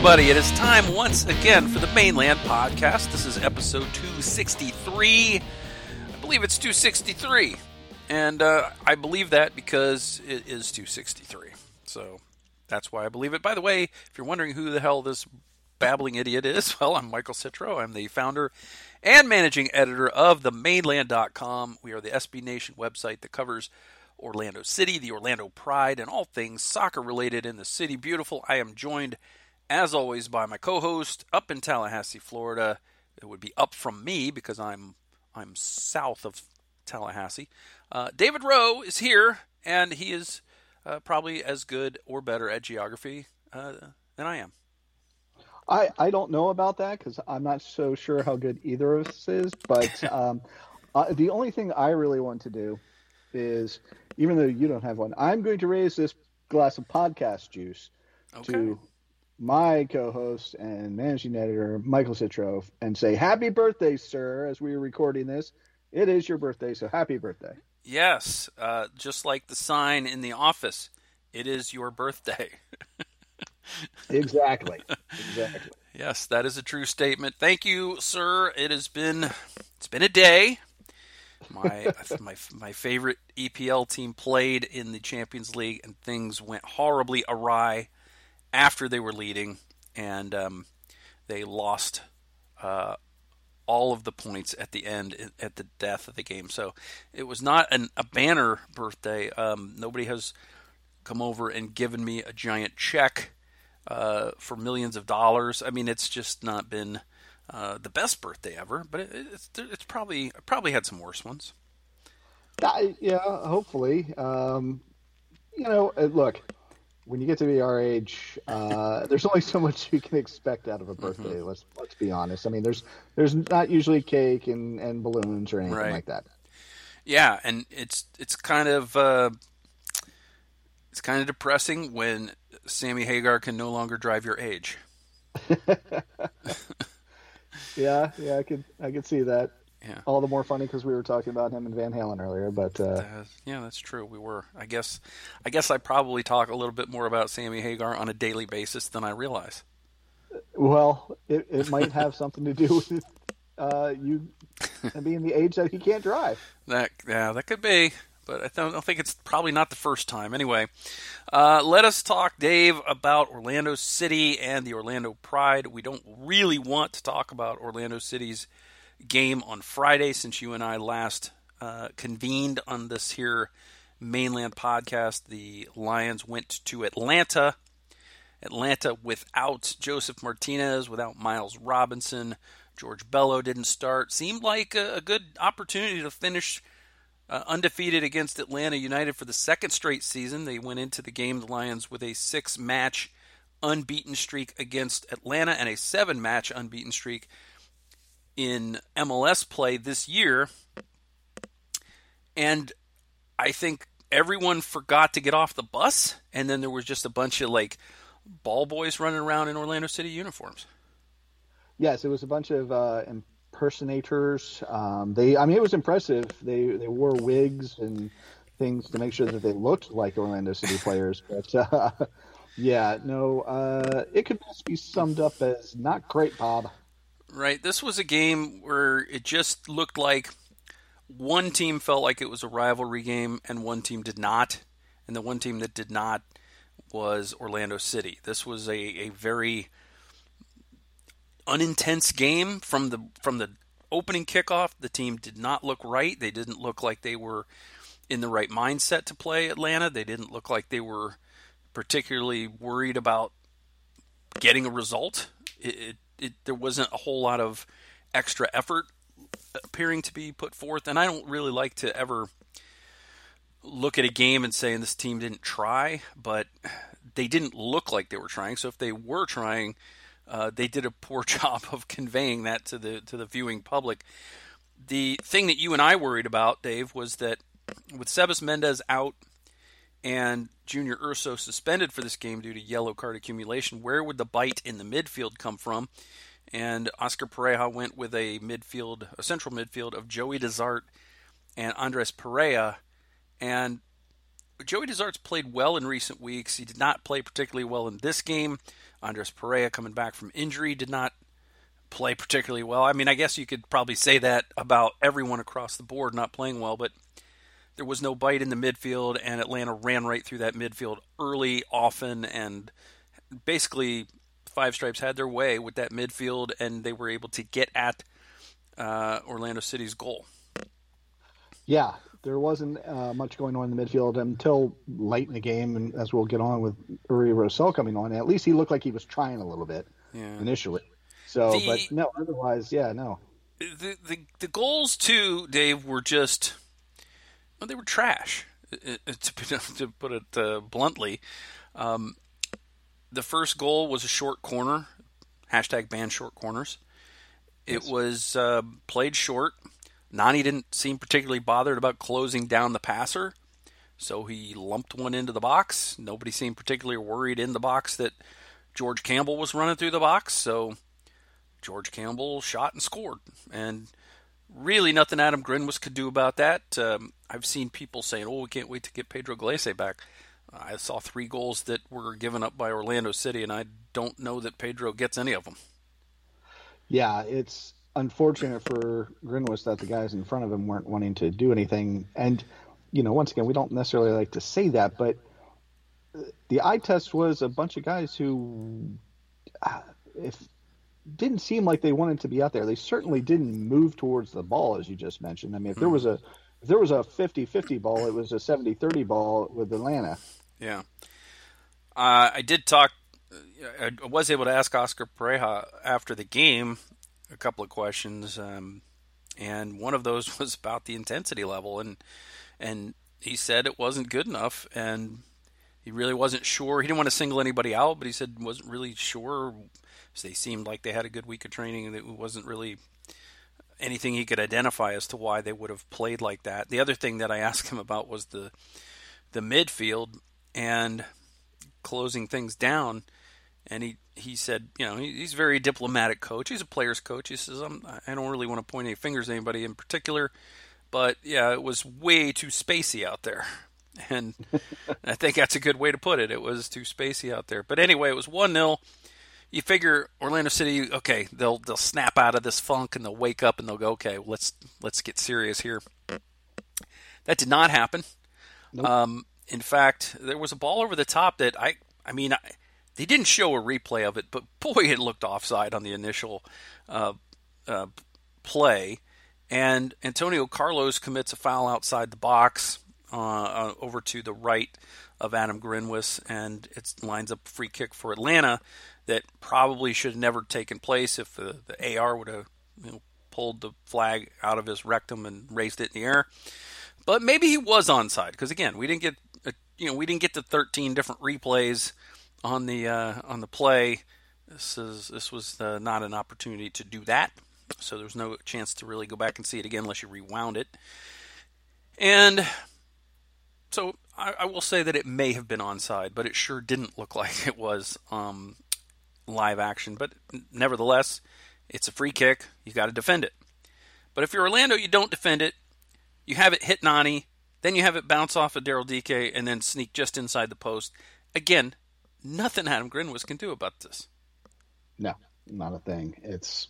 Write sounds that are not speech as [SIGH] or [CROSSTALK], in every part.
Everybody. It is time once again for the Mane Land Podcast. This is episode 263. I believe it's 263. And uh, I believe that because it is 263. So that's why I believe it. By the way, if you're wondering who the hell this babbling idiot is, [LAUGHS] well, I'm Michael Citro. I'm the founder and managing editor of themaneland.com. We are the SB Nation website that covers Orlando City, the Orlando Pride, and all things soccer related in the city. Beautiful. I am joined, as always, by my co-host up in Tallahassee, Florida. It would be up from me because I'm I'm south of Tallahassee. Uh, David Rohe is here, and he is uh, probably as good or better at geography uh, than I am. I, I don't know about that because I'm not so sure how good either of us is. But [LAUGHS] um, uh, the only thing I really want to do is, even though you don't have one, I'm going to raise this glass of podcast juice Okay. to my co-host and managing editor Michael Citro and say happy birthday, sir. As we are recording this, it is your birthday, so happy birthday. Yes, uh, just like the sign in the office, it is your birthday. [LAUGHS] Exactly. exactly. Yes, that is a true statement. Thank you, sir. It has been it's been a day. My [LAUGHS] my my favorite EPL team played in the Champions League, and things went horribly awry after they were leading, and um, they lost uh, all of the points at the end at the death of the game. So it was not an, a banner birthday. Um, nobody has come over and given me a giant check uh, for millions of dollars. I mean, it's just not been uh, the best birthday ever, but it, it's it's probably probably had some worse ones. Yeah, hopefully. Um, you know, uh, look, when you get to be our age, uh, [LAUGHS] there's only so much you can expect out of a birthday. Let's let's be honest. I mean, there's there's not usually cake and, and balloons or anything Right. like that. Yeah, and it's it's kind of uh, it's kind of depressing when Sammy Hagar can no longer drive your age. [LAUGHS] Yeah, yeah, I could I could see that. Yeah. All the more funny because we were talking about him and Van Halen earlier, but uh, Uh, yeah, that's true. We were. I guess. I guess I probably talk a little bit more about Sammy Hagar on a daily basis than I realize. well, it, it might have something to do with uh, you being the age that he can't drive. That yeah, that could be, but I don't, I think it's probably not the first time. Anyway, uh, let us talk, Dave, about Orlando City and the Orlando Pride. We don't really want to talk about Orlando City's game on Friday, since you and I last uh, convened on this here Mane Land podcast. The Lions went to Atlanta. Atlanta without Josef Martinez, without Miles Robinson. George Bello didn't start. Seemed like a, a good opportunity to finish uh, undefeated against Atlanta United for the second straight season. They went into the game, the Lions, with a six match unbeaten streak against Atlanta and a seven match unbeaten streak in MLS play this year. And I think everyone forgot to get off the bus, and then there was just a bunch of like ball boys running around in Orlando City uniforms. Yes, it was a bunch of uh, impersonators. Um, they, I mean, it was impressive. They they wore wigs and things to make sure that they looked like Orlando City players. [LAUGHS] But uh, yeah, no, uh, it could best be summed up as not great, Bob. Right. This was a game where it just looked like one team felt like it was a rivalry game and one team did not. And the one team that did not was Orlando City. This was a, a very unintense game from the from the opening kickoff. The team did not look right. They didn't look like they were in the right mindset to play Atlanta. They didn't look like they were particularly worried about getting a result. It, it, it there wasn't a whole lot of extra effort appearing to be put forth, and I don't really like to ever look at a game and saying this team didn't try, but they didn't look like they were trying. So if they were trying, uh, they did a poor [LAUGHS] job of conveying that to the to the viewing public. The thing that you and I worried about, Dave, was that with Sebas Mendez out and Junior Urso suspended for this game due to yellow card accumulation, where would the bite in the midfield come from? And Oscar Pareja went with a midfield, a central midfield of Joey DeZart and Andres Perea. And Joey DeZart's played well in recent weeks. He did not play particularly well in this game. Andres Perea, coming back from injury, did not play particularly well. I mean, I guess you could probably say that about everyone across the board not playing well, but there was no bite in the midfield, and Atlanta ran right through that midfield early, often, and basically Five Stripes had their way with that midfield, and they were able to get at uh, Orlando City's goal. Yeah, there wasn't uh, much going on in the midfield until late in the game, and as we'll get on with Uri Rosell coming on, at least he looked like he was trying a little bit yeah. initially. So, the, but no, otherwise, yeah, no. The, the the goals too, Dave, were just well, they were trash. Uh, uh, [LAUGHS] to, put it uh, bluntly, um, the first goal was a short corner. Hashtag ban short corners. It yes. was uh, played short. Nani didn't seem particularly bothered about closing down the passer, so he lumped one into the box. Nobody seemed particularly worried in the box that George Campbell was running through the box, so George Campbell shot and scored. And really nothing Adam Grinwis could do about that. Um, I've seen people saying, oh, we can't wait to get Pedro Gallese back. I saw three goals that were given up by Orlando City, and I don't know that Pedro gets any of them. Yeah, it's unfortunate for Grinwis that the guys in front of him weren't wanting to do anything. And, you know, once again, we don't necessarily like to say that, but the eye test was a bunch of guys who, uh, if didn't seem like they wanted to be out there. They certainly didn't move towards the ball, as you just mentioned. I mean, if there was a if there was a 50-50 ball, it was a 70-30 ball with Atlanta. Yeah. Uh, I did talk. I was able to ask Oscar Pareja after the game a couple of questions, um, and one of those [LAUGHS] was about the intensity level, and and he said it wasn't good enough, and he really wasn't sure. He didn't want to single anybody out, but he said wasn't really sure. So they seemed like they had a good week of training, and it wasn't really anything he could identify as to why they would have played like that. The other thing that I [LAUGHS] asked him about was the the midfield and closing things down. And he, he said, you know, he's a very diplomatic coach. He's a player's coach. He says, I'm, I don't really want to point any fingers at anybody in particular, but yeah, it was way too spacey out there. [LAUGHS] And [LAUGHS] I think that's a good way to put it. It was too spacey out there. But anyway, it was 1 0 you figure Orlando City, okay, they'll they'll snap out of this funk and they'll wake up and they'll go, okay, let's let's get serious here. That did not happen. Nope. Um, in fact, there was a ball over the top that I, I mean, I, they didn't show a replay of it, but [LAUGHS] boy, it looked offside on the initial uh, uh, play. And Antonio Carlos commits a foul outside the box uh, uh over to the right of Adam Grinwis, and it lines up free kick for Atlanta that probably should have never taken place if the, the AR would have you know, pulled the flag out of his rectum and raised it in the air. But maybe he was onside because again, we didn't get a, you know we didn't get the 13 different replays on the uh, on the play. This is this was uh, not an opportunity to do that, so there's no chance to really go back and see it again unless you rewound it. And so I, I will say that it may have been onside, but it sure didn't look [LAUGHS] like it was um, live action. But nevertheless, it's a free kick. You've got to defend it. But if you're Orlando, you don't defend it. You have it hit Nani, then you have it bounce off of Daryl Dike, and then sneak just inside the post. Again, nothing Adam Grinwis can do about this. No, not a thing. It's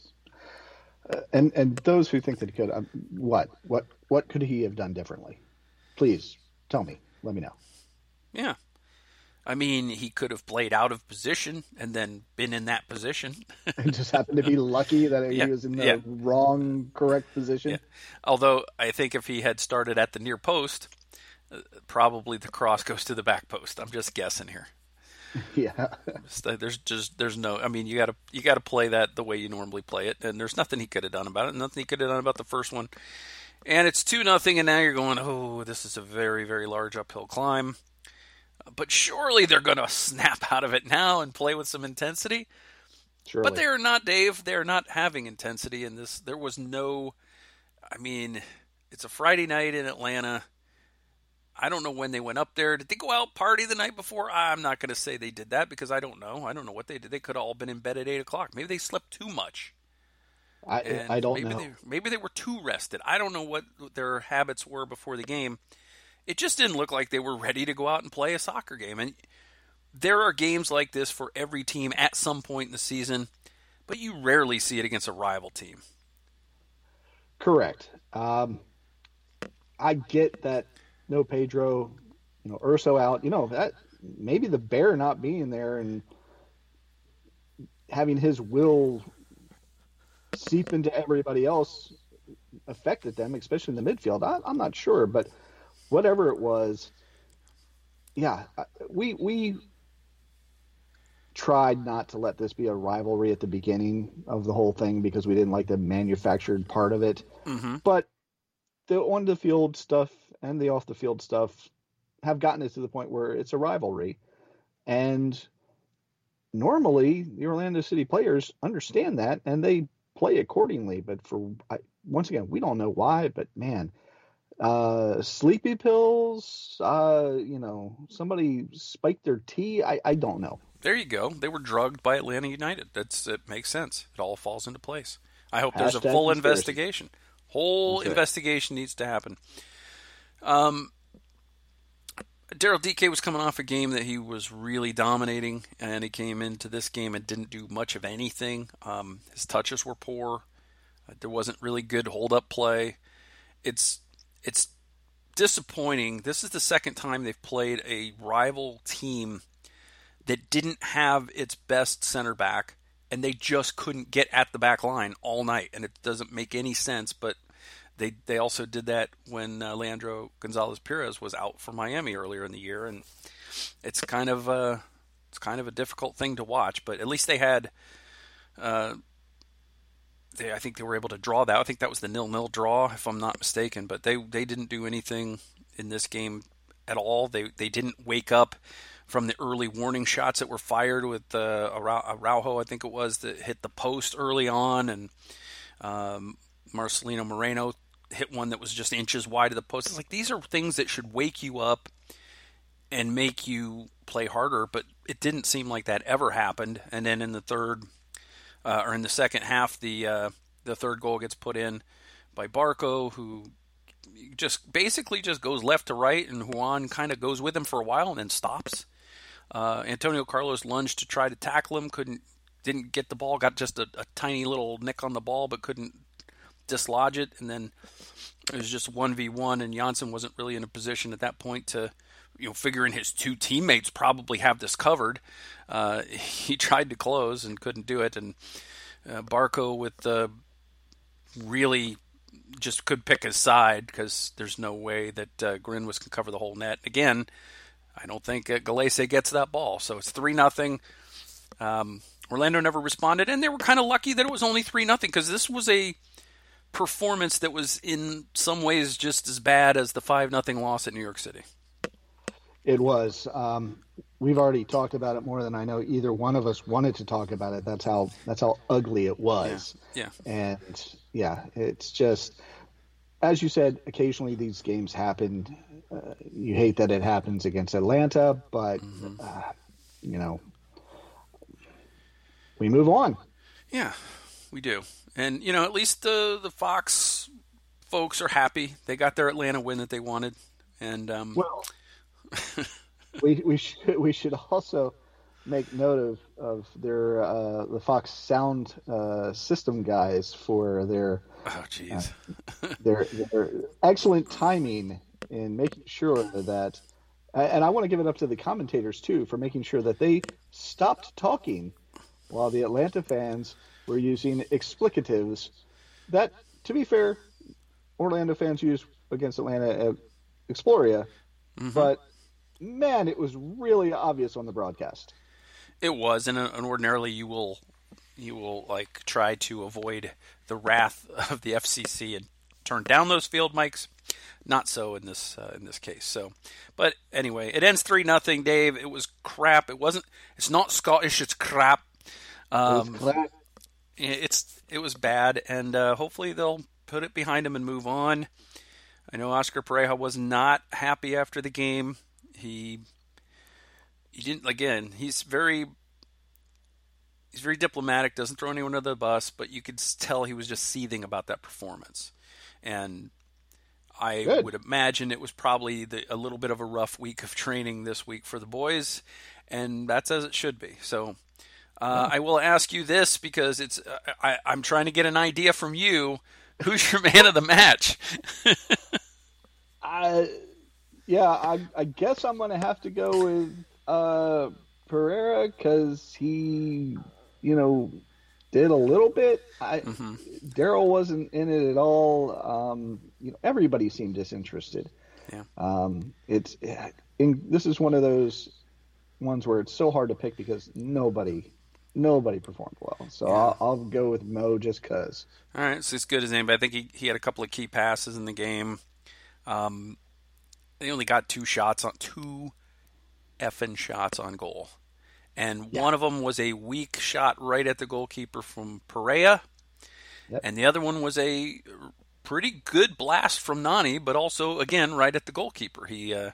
uh, and and those who think that he could, um, what what what could he have done differently? Please tell me. Let me know. Yeah, I mean, he could have played out of position and then been in that position. [LAUGHS] and just happened to be lucky that he was in the yeah. wrong, correct position. Yeah. Although I think if he had started at the near post, uh, probably the cross [LAUGHS] goes to the back post. I'm just guessing here. [LAUGHS] Yeah. Uh, there's just there's no. I mean, you got to you got to play that the way you normally play it, and there's nothing he could have done about it. Nothing he could have done about the first one. And it's two nothing, and now you're going, oh, this is a very very large uphill climb but surely they're going to snap out of it now and play with some intensity. Surely. But they are not, Dave. They are not having intensity in this. There was no. I mean, it's a Friday night in Atlanta. I don't know when they went up there. Did they go out party the night before? I'm not going to say they did that because I don't know. I don't know what they did. They could have all been in bed at eight o'clock. Maybe they slept too much. I, I don't maybe know. They, maybe they were too rested. I don't know what their habits were before the game. It just didn't look like they were ready to go out and play a soccer game. And there are games like this for every team at some point in the season, but you rarely see it against a rival team. Correct. Um, I get that no Pedro, you know, Urso out. You know that maybe the bear not being there and having his will seep into everybody else affected them, especially in the midfield. I, I'm not sure, but whatever it was, yeah, we we tried not to let this be a rivalry at the beginning of the whole thing because we didn't like the manufactured part of it. Mm-hmm. But the on the field stuff and the off the field stuff have gotten it to the point where it's a rivalry. And normally the Orlando City players understand that and they play accordingly. But for I, once again, we don't know why, but man, uh, sleepy pills, uh, you know, somebody spiked their tea. I, I don't know. There you go. They were drugged by Atlanta United. That's it makes sense. It all falls into place. I hope there's a full conspiracy. investigation. Whole investigation needs to happen. Um, Daryl Dike was coming off a game that he was really dominating, and he came into this game and didn't do much of anything. Um, his touches were poor. Uh, there wasn't really good hold up play. It's it's disappointing. This is the second time they've played a rival team that didn't have its best center back, and they just couldn't get at the back line all night. And it doesn't make any sense, but they they also did that when uh, Leandro Gonzalez Pirez was out for Miami earlier in the year, and it's kind of uh, it's kind of a difficult thing to watch. But at least they had. Uh, they, I think they were able to draw that. I think that was the nil-nil draw, if I'm not mistaken. But they they didn't do anything in this game at all. They they didn't wake up from the early warning shots that were fired with uh, Araujo, I think it was, that hit the post early on, and um, Marcelino Moreno hit one that was just inches wide of the post. It's like these are things that should wake you up and make you play harder, but it didn't seem like that ever happened. And then in the third uh, or in the second half, the uh, the third goal gets put in by Barco, who just basically just goes left to right, and Ruan kind of goes with him for a while and then stops. Uh, Antonio Carlos lunged to try to tackle him, couldn't, didn't get the ball, got just a, a tiny little nick on the ball, but couldn't dislodge it, and then it was just one v one, and Jansson wasn't really in a position at that point to, you know, figuring his two teammates probably have this covered. Uh, [LAUGHS] he tried to close and couldn't do it, and uh, Barco with the really just could pick his side because there's no way that uh, Grinwis can cover the whole net again. I don't think uh, Gallese gets that ball, so it's three nothing. Um, Orlando never responded, and they were kind of lucky that it was only three nothing because this was a performance that was in some ways just as bad as the five nothing loss at New York City. It was. Um, we've already talked about it more than I know either one of us wanted to talk about it. That's how that's how ugly it was. Yeah. yeah. And yeah, it's just as you said. Occasionally these games happen. Uh, you hate that it happens against Atlanta, but mm-hmm. uh, you know we move on. Yeah, we do. And you know, at least the the Fox folks are happy. They got their Atlanta win that they wanted. And um, well, we we should [LAUGHS] we should also make note of of their uh, the Fox sound uh, system guys for their oh jeez uh, their their excellent timing in making sure that and I want to give it up to the commentators too for making sure that they stopped talking while the Atlanta fans were using explicatives that, to be fair, Orlando fans use against Atlanta at Exploria, mm-hmm. but man, it was really obvious on the broadcast. It was, and, uh, and ordinarily you will you will like try to avoid the wrath [LAUGHS] of the FCC and turn down those field mics. Not so in this uh, in this case. So, but anyway, it ends three nothing. Dave, it was crap. It wasn't. It's not Scottish. It's crap. Um, it crap it's it was bad, and uh, hopefully they'll put it behind them and move on. I know Oscar Pareja was not happy after the game. He he didn't again. He's very he's very diplomatic. Doesn't throw anyone under the bus, but you could tell he was just seething about that performance. And I Good. would imagine it was probably the, a little bit of a rough week of training this week for the boys, and that's as it should be. So uh, I will ask you this because it's uh, I, I'm trying to get an idea from you. Who's your man of the match? [LAUGHS] I, yeah, I, I guess I'm going to have to go with uh, Pereyra because he, you know, did a little bit. I, Mhm. Daryl wasn't in it at all. Um, you know, everybody seemed disinterested. Yeah. Um, it's in, this is one of those ones where it's so hard to pick because nobody, nobody performed well. So Yeah. I'll, I'll go with Mo just cause. All right, so as good as anybody. I think he, he had a couple of key passes in the game. Um, they only got two shots on two effing shots on goal, and Yeah. one of them was a weak shot right at the goalkeeper from Perea, Yep. and the other one was a pretty good blast from Nani, but also again right at the goalkeeper. He uh,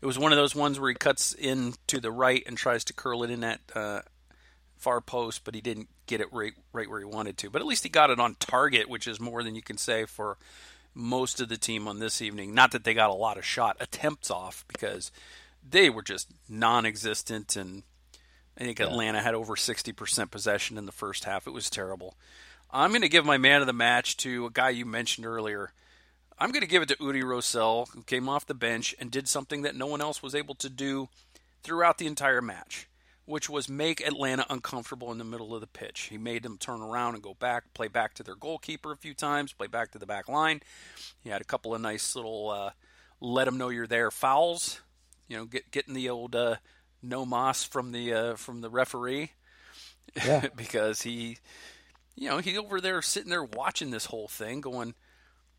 it was one of those ones where he cuts in to the right and tries to curl it in that uh, far post, but he didn't get it right right where he wanted to. But at least he got it on target, which is more than you can say for most of the team on this evening. Not that they got a lot of shot attempts off because they were just non-existent and I think Atlanta had over 60% possession in the first half. It was terrible. I'm going to give my man of the match to a guy you mentioned earlier. I'm going to give it to Uri Rosell, who came off the bench and did something that no one else was able to do throughout the entire match, which was make Atlanta uncomfortable in the middle of the pitch. He made them turn around and go back, play back to their goalkeeper a few times, play back to the back line. He had a couple of nice little uh, let them know you're there fouls. You know, get getting the old uh, no moss from the uh, from the referee Yeah. [LAUGHS] because he, you know, he over there sitting there watching this whole thing, going,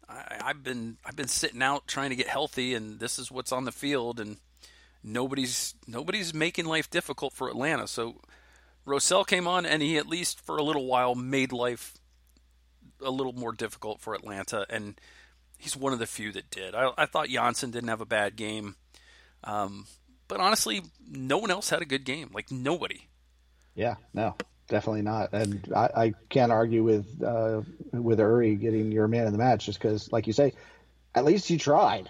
I, I've been I've been sitting out trying to get healthy, and this is what's on the field, and nobody's nobody's making life difficult for Atlanta. So Rosell came on, and he at least for a little while made life a little more difficult for Atlanta, and he's one of the few that did. I, I thought Jansson didn't have a bad game, um, but honestly, no one else had a good game. Like nobody. Yeah, no, definitely not. And I, I can't argue with uh, with Uri getting your man in the match just because, like you say, at least he tried.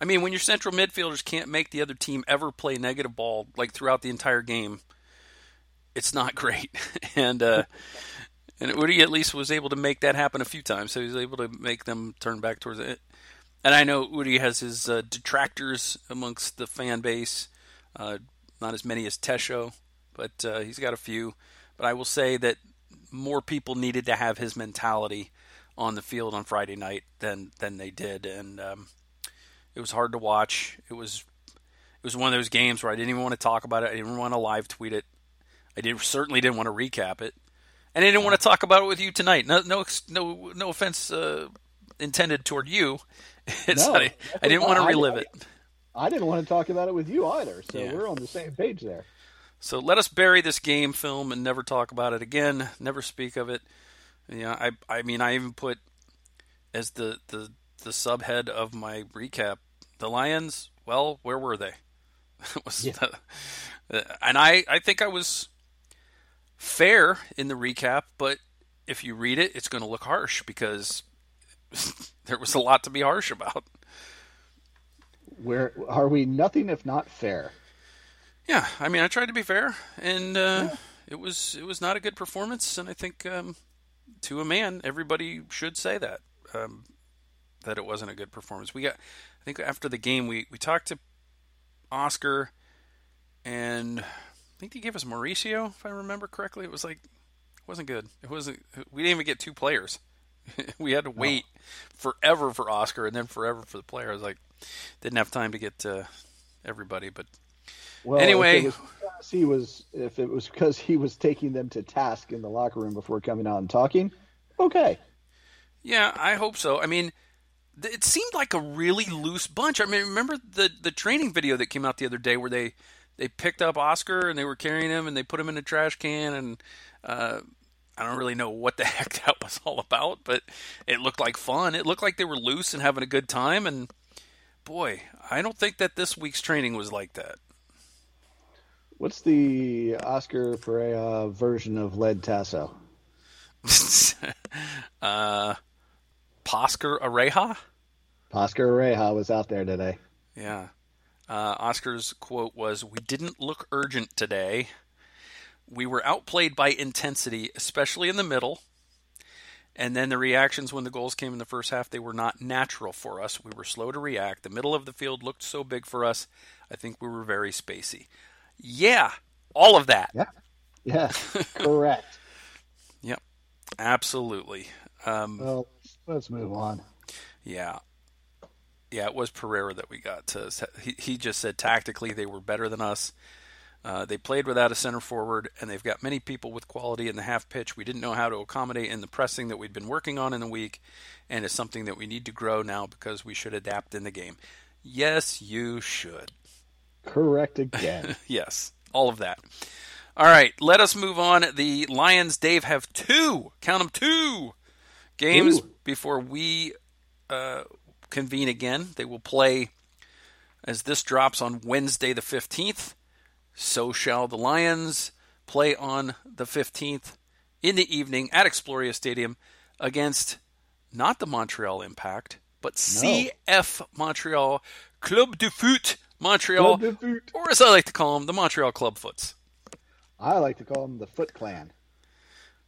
I mean, when your central midfielders can't make the other team ever play negative ball like throughout the entire game, it's not [LAUGHS] great. and uh, and Uri at least was able to make that happen a few times, so he was able to make them turn back towards it. And I know Uri has his uh, detractors amongst the fan base, uh, not as many as Tesho, but uh, he's got a few. But I will say that more people needed to have his mentality on the field on Friday night than than they did, and um, it was hard to watch. It was it was one of those games where I didn't even want to talk about it. I didn't want to live tweet it. I did certainly didn't want to recap it, and I didn't want to talk about it with you tonight. No no no no offense uh, intended toward you. [LAUGHS] It's No, not- I didn't want to relive I- it. I didn't want to talk about it with you either, so Yeah. we're on the same page there. So let us bury this game film and never talk about it again. Never speak of it. Yeah, I I mean I even put as the the the subhead of my recap the Lions. Well, where were they? [LAUGHS] was Yeah. the- and I I think I was fair in the recap, but if you read it, it's going to look harsh because [LAUGHS] there was a lot to be harsh about. Where are we? Nothing if not fair. Yeah, I mean, I tried to be fair, and uh, it was it was not a good performance, and I think um, to a man, everybody should say that um, that it wasn't a good performance. We got, think, after the game, we we talked to Oscar, and I think they gave us Mauricio, if I remember correctly. It was like it wasn't good. It wasn't. We didn't even get two players. [LAUGHS] we had to wait forever for Oscar, and then forever for the players. Like didn't have time to get to everybody, but. Well, Anyway. if was he was if it was because he was taking them to task in the locker room before coming out and talking, okay. Yeah, I hope so. I mean, it seemed like a really loose bunch. I mean, remember the the training video that came out the other day where they they picked up Oscar and they were carrying him and they put him in a trash can and uh, I don't really know what the [LAUGHS] heck that was all about, but it looked like fun. It looked like they were loose and having a good time. And boy, I don't think that this week's training was like that. What's the Oscar Pareja version of Lead Tasso? [LAUGHS] uh, Poscar Areja. Oscar Oreja was out there today. Yeah. Uh, Oscar's quote was, "We didn't look urgent today. We were outplayed by intensity, especially in the middle." And then the reactions when the goals came in the first half, they were not natural for us. We were slow to react. The middle of the field looked so big for us. I think we were very spacey. Yeah, all of that. Yeah. Yes, [LAUGHS] correct. Yep, absolutely. Um, well, let's move on. Yeah. Yeah, it was Pereyra that we got to. He, he just said tactically they were better than us. Uh, they played without a center forward, and they've got many people with quality in the half pitch. We didn't know how to accommodate in the pressing that we'd been working on in the week, and it's something that we need to grow now because we should adapt in the game. Yes, you should. Correct again. [LAUGHS] yes, all of that. All right, let us move on. The Lions, Dave, have two, count them two, games Ooh. before we uh, convene again. They will play as this drops on Wednesday the 15th so shall the Lions play on the 15th in the evening at Exploria Stadium against not the Montreal Impact, but no. CF Montreal, Club de Foot Montreal, de Foot. or as I like to call them, the Montreal Clubfoots. I like to call them the Foot Clan.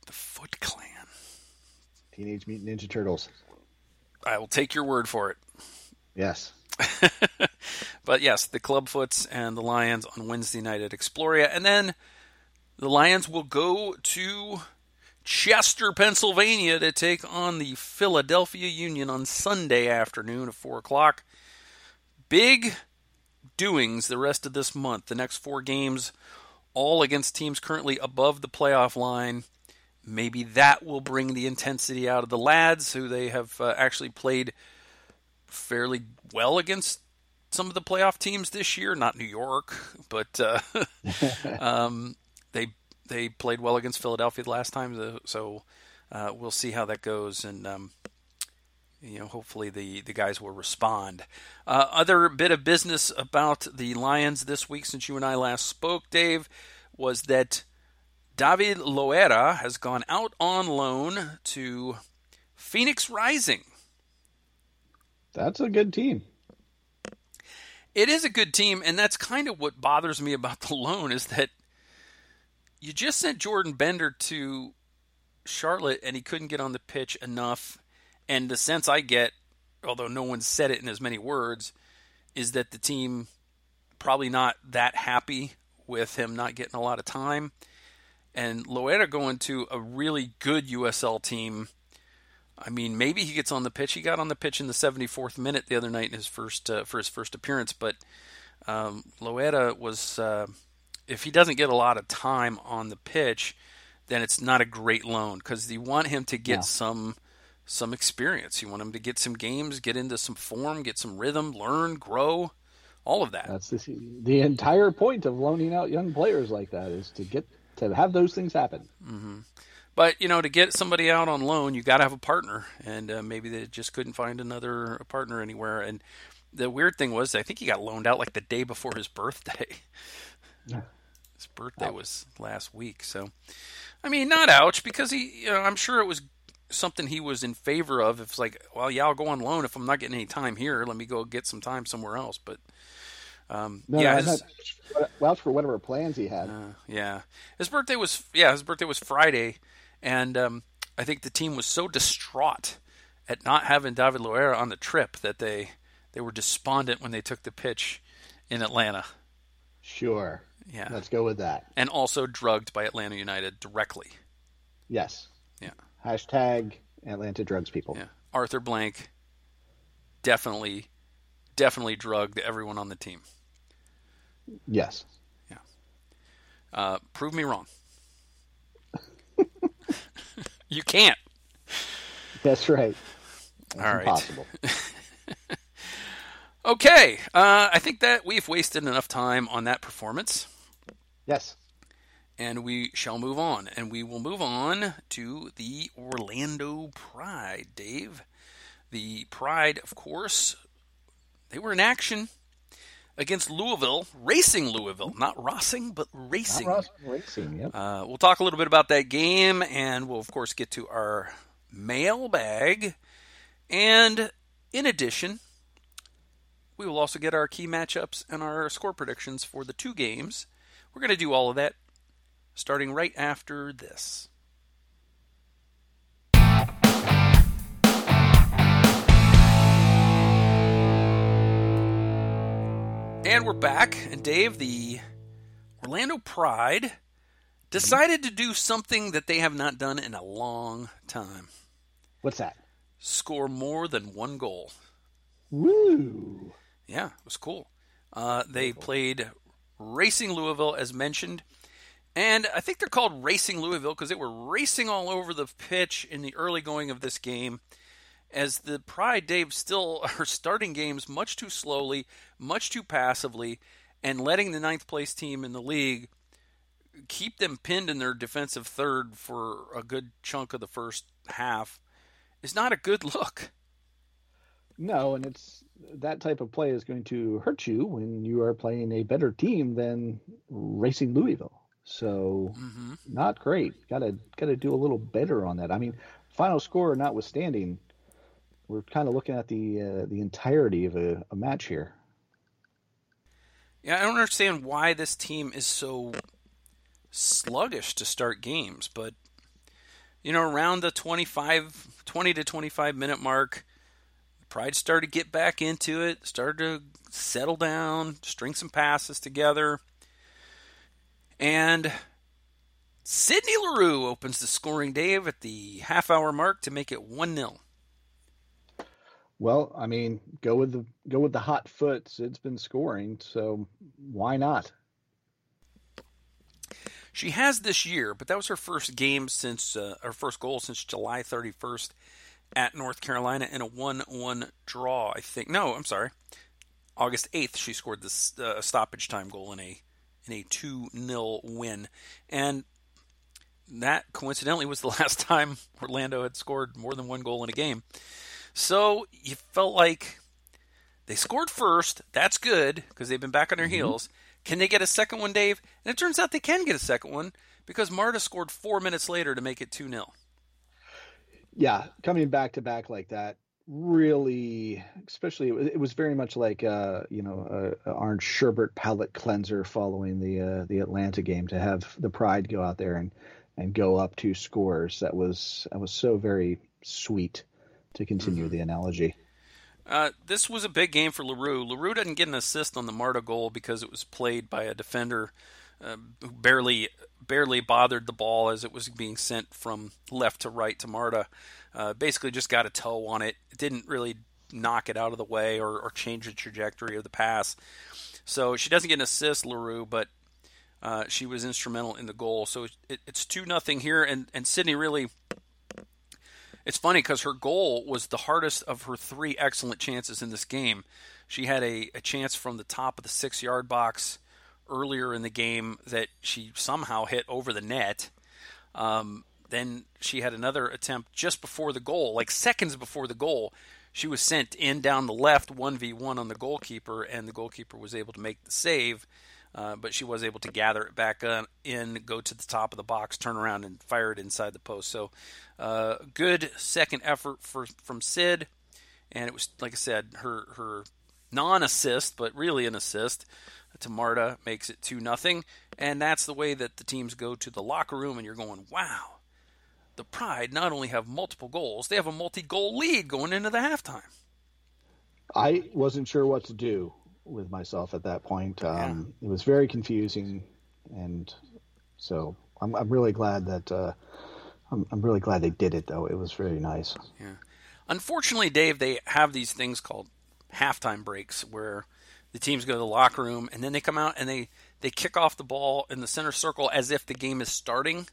The Foot Clan. Teenage Mutant Ninja Turtles. I will take your word for it. Yes. [LAUGHS] but yes, the Clubfoots and the Lions on Wednesday night at Exploria. And then the Lions will go to Chester, Pennsylvania to take on the Philadelphia Union on Sunday afternoon at 4 o'clock. Big doings the rest of this month. The next four games, all against teams currently above the playoff line. Maybe that will bring the intensity out of the lads, who they have uh, actually played fairly well against some of the playoff teams this year. Not New York, but uh, [LAUGHS] um, they they played well against Philadelphia the last time. So uh, we'll see how that goes, and um, you know, hopefully the the guys will respond. Uh, other bit of business about the Lions this week, since you and I last spoke, Dave, was that David Loera has gone out on loan to Phoenix Rising. That's a good team. It is a good team, and that's kind of what bothers me about the loan is that you just sent Jordan Bender to Charlotte and he couldn't get on the pitch enough. And the sense I get, although no one said it in as many words, is that the team probably not that happy with him not getting a lot of time. And Loera going to a really good USL team I mean, maybe he gets on the pitch. He got on the pitch in the 74th minute the other night in his first uh, for his first appearance, but um, Loera was uh, if he doesn't get a lot of time on the pitch, then it's not a great loan because you want him to get yeah. some some experience. You want him to get some games, get into some form, get some rhythm, learn, grow, all of that. That's the the entire point of loaning out young players like that is to get to have those things happen. Mm-hmm. But you know, to get somebody out on loan, you got to have a partner, and uh, maybe they just couldn't find another partner anywhere. And the weird thing was, I think he got loaned out like the day before his birthday. [LAUGHS] His birthday ouch. was last week, so I mean, not ouch because he, you know, I'm sure it was something he was in favor of. If It's like, well, yeah, I'll go on loan if I'm not getting any time here. Let me go get some time somewhere else. But um, no, yeah, his, vouch for whatever plans he had. Uh, yeah, his birthday was yeah, his birthday was Friday, and um, I think the team was so distraught at not having David Loera on the trip that they they were despondent when they took the pitch in Atlanta. Sure. Yeah. Let's go with that. And also drugged by Atlanta United directly. Yes. Yeah. Hashtag Atlanta drugs people. Yeah. Arthur Blank definitely, definitely drugged everyone on the team. Yes. Yeah. Uh, prove me wrong. [LAUGHS] You can't. That's right. That's All right. Impossible. [LAUGHS] okay. Uh, I think that we've wasted enough time on that performance. Yes. And we shall move on. And we will move on to the Orlando Pride, Dave. The Pride, of course, they were in action against Louisville, Racing Louisville, not Rossing, but Racing. Not Racing. Yep. Uh, we'll talk a little bit about that game, and we'll of course get to our mailbag. And in addition, we will also get our key matchups and our score predictions for the two games. We're going to do all of that starting right after this. And we're back, and Dave, the Orlando Pride decided to do something that they have not done in a long time. What's that? Score more than one goal. Woo! Yeah, it was cool. Uh, they played Racing Louisville, as mentioned, and I think they're called Racing Louisville because they were racing all over the pitch in the early going of this game. As the Pride, Dave, still [LAUGHS] are starting games much too slowly, much too passively, and letting the ninth place team in the league keep them pinned in their defensive third for a good chunk of the first half is not a good [LAUGHS] look. No, and it's that type of play is going to hurt you when you are playing a better team than Racing Louisville. So Mm-hmm. not great. Got to got to do a little better on that. I mean, final score notwithstanding, we're kind of looking at the uh, the entirety of a, a match here. Yeah, I don't understand why this team is so sluggish to start games, but you know, around the 25 20 to 25 minute mark, Pride started to get back into it, started to settle down, string some passes together. And Sydney Leroux opens the scoring Dave at the half hour mark to make it 1 0. Well, I mean, go with the go with the hot foot. Sid's been scoring, so why not? She has this year, but that was her first game since uh, her first goal since July 31st at North Carolina in a 1-1 draw. I think. No, I'm sorry. August 8th, she scored this uh, stoppage time goal in a in a 2-0 win, and that coincidentally was the [LAUGHS] last time Orlando had scored more than one goal in a game. So you felt like they scored first. That's good because they've been back on their Mhm. heels. Can they get a second one, Dave? And it turns out they can get a second one because Marta scored four minutes later to make it 2 0. Yeah, coming back to back like that, really, especially it was, it was very much like uh, you know a, a orange sherbet palate cleanser following the uh, the Atlanta game to have the Pride go out there and and go up two scores. That was that was so very sweet. To continue Mhm. the analogy. Uh, this was a big game for Leroux. Leroux didn't get an assist on the Marta goal because it was played by a defender uh, who barely barely bothered the ball as it was being sent from left to right to Marta. Uh, basically, just got a toe on it. Didn't really knock it out of the way or, or change the trajectory of the pass. So she doesn't get an assist, Leroux, but uh, she was instrumental in the goal. So it, it's two nothing here, and and Sydney really it's funny because her goal was the hardest of her three excellent chances in this game. She had a, a chance from the top of the six yard box earlier in the game that she somehow hit over the net. Um, then she had another attempt just before the goal, like seconds before the goal. She was sent in down the left 1v1 on the goalkeeper, and the goalkeeper was able to make the save. Uh, but she was able to gather it back in, go to the top of the box, turn around, and fire it inside the post. So, uh, good second effort for from Sid, and it was like I said, her her non-assist, but really an assist to Marta makes it two nothing, and that's the way that the teams go to the locker room, and you're going, wow. The Pride not only have multiple goals, they have a multi-goal lead going into the halftime. I wasn't sure what to do with myself at that point. Um, It was very confusing, and so I'm, I'm really glad that uh, I'm, I'm really glad they did it. Though it was very nice. Yeah. Unfortunately, Dave, they have these things called halftime breaks where the teams go to the locker room and then they come out and they, they kick off the ball in the center circle as if the game is starting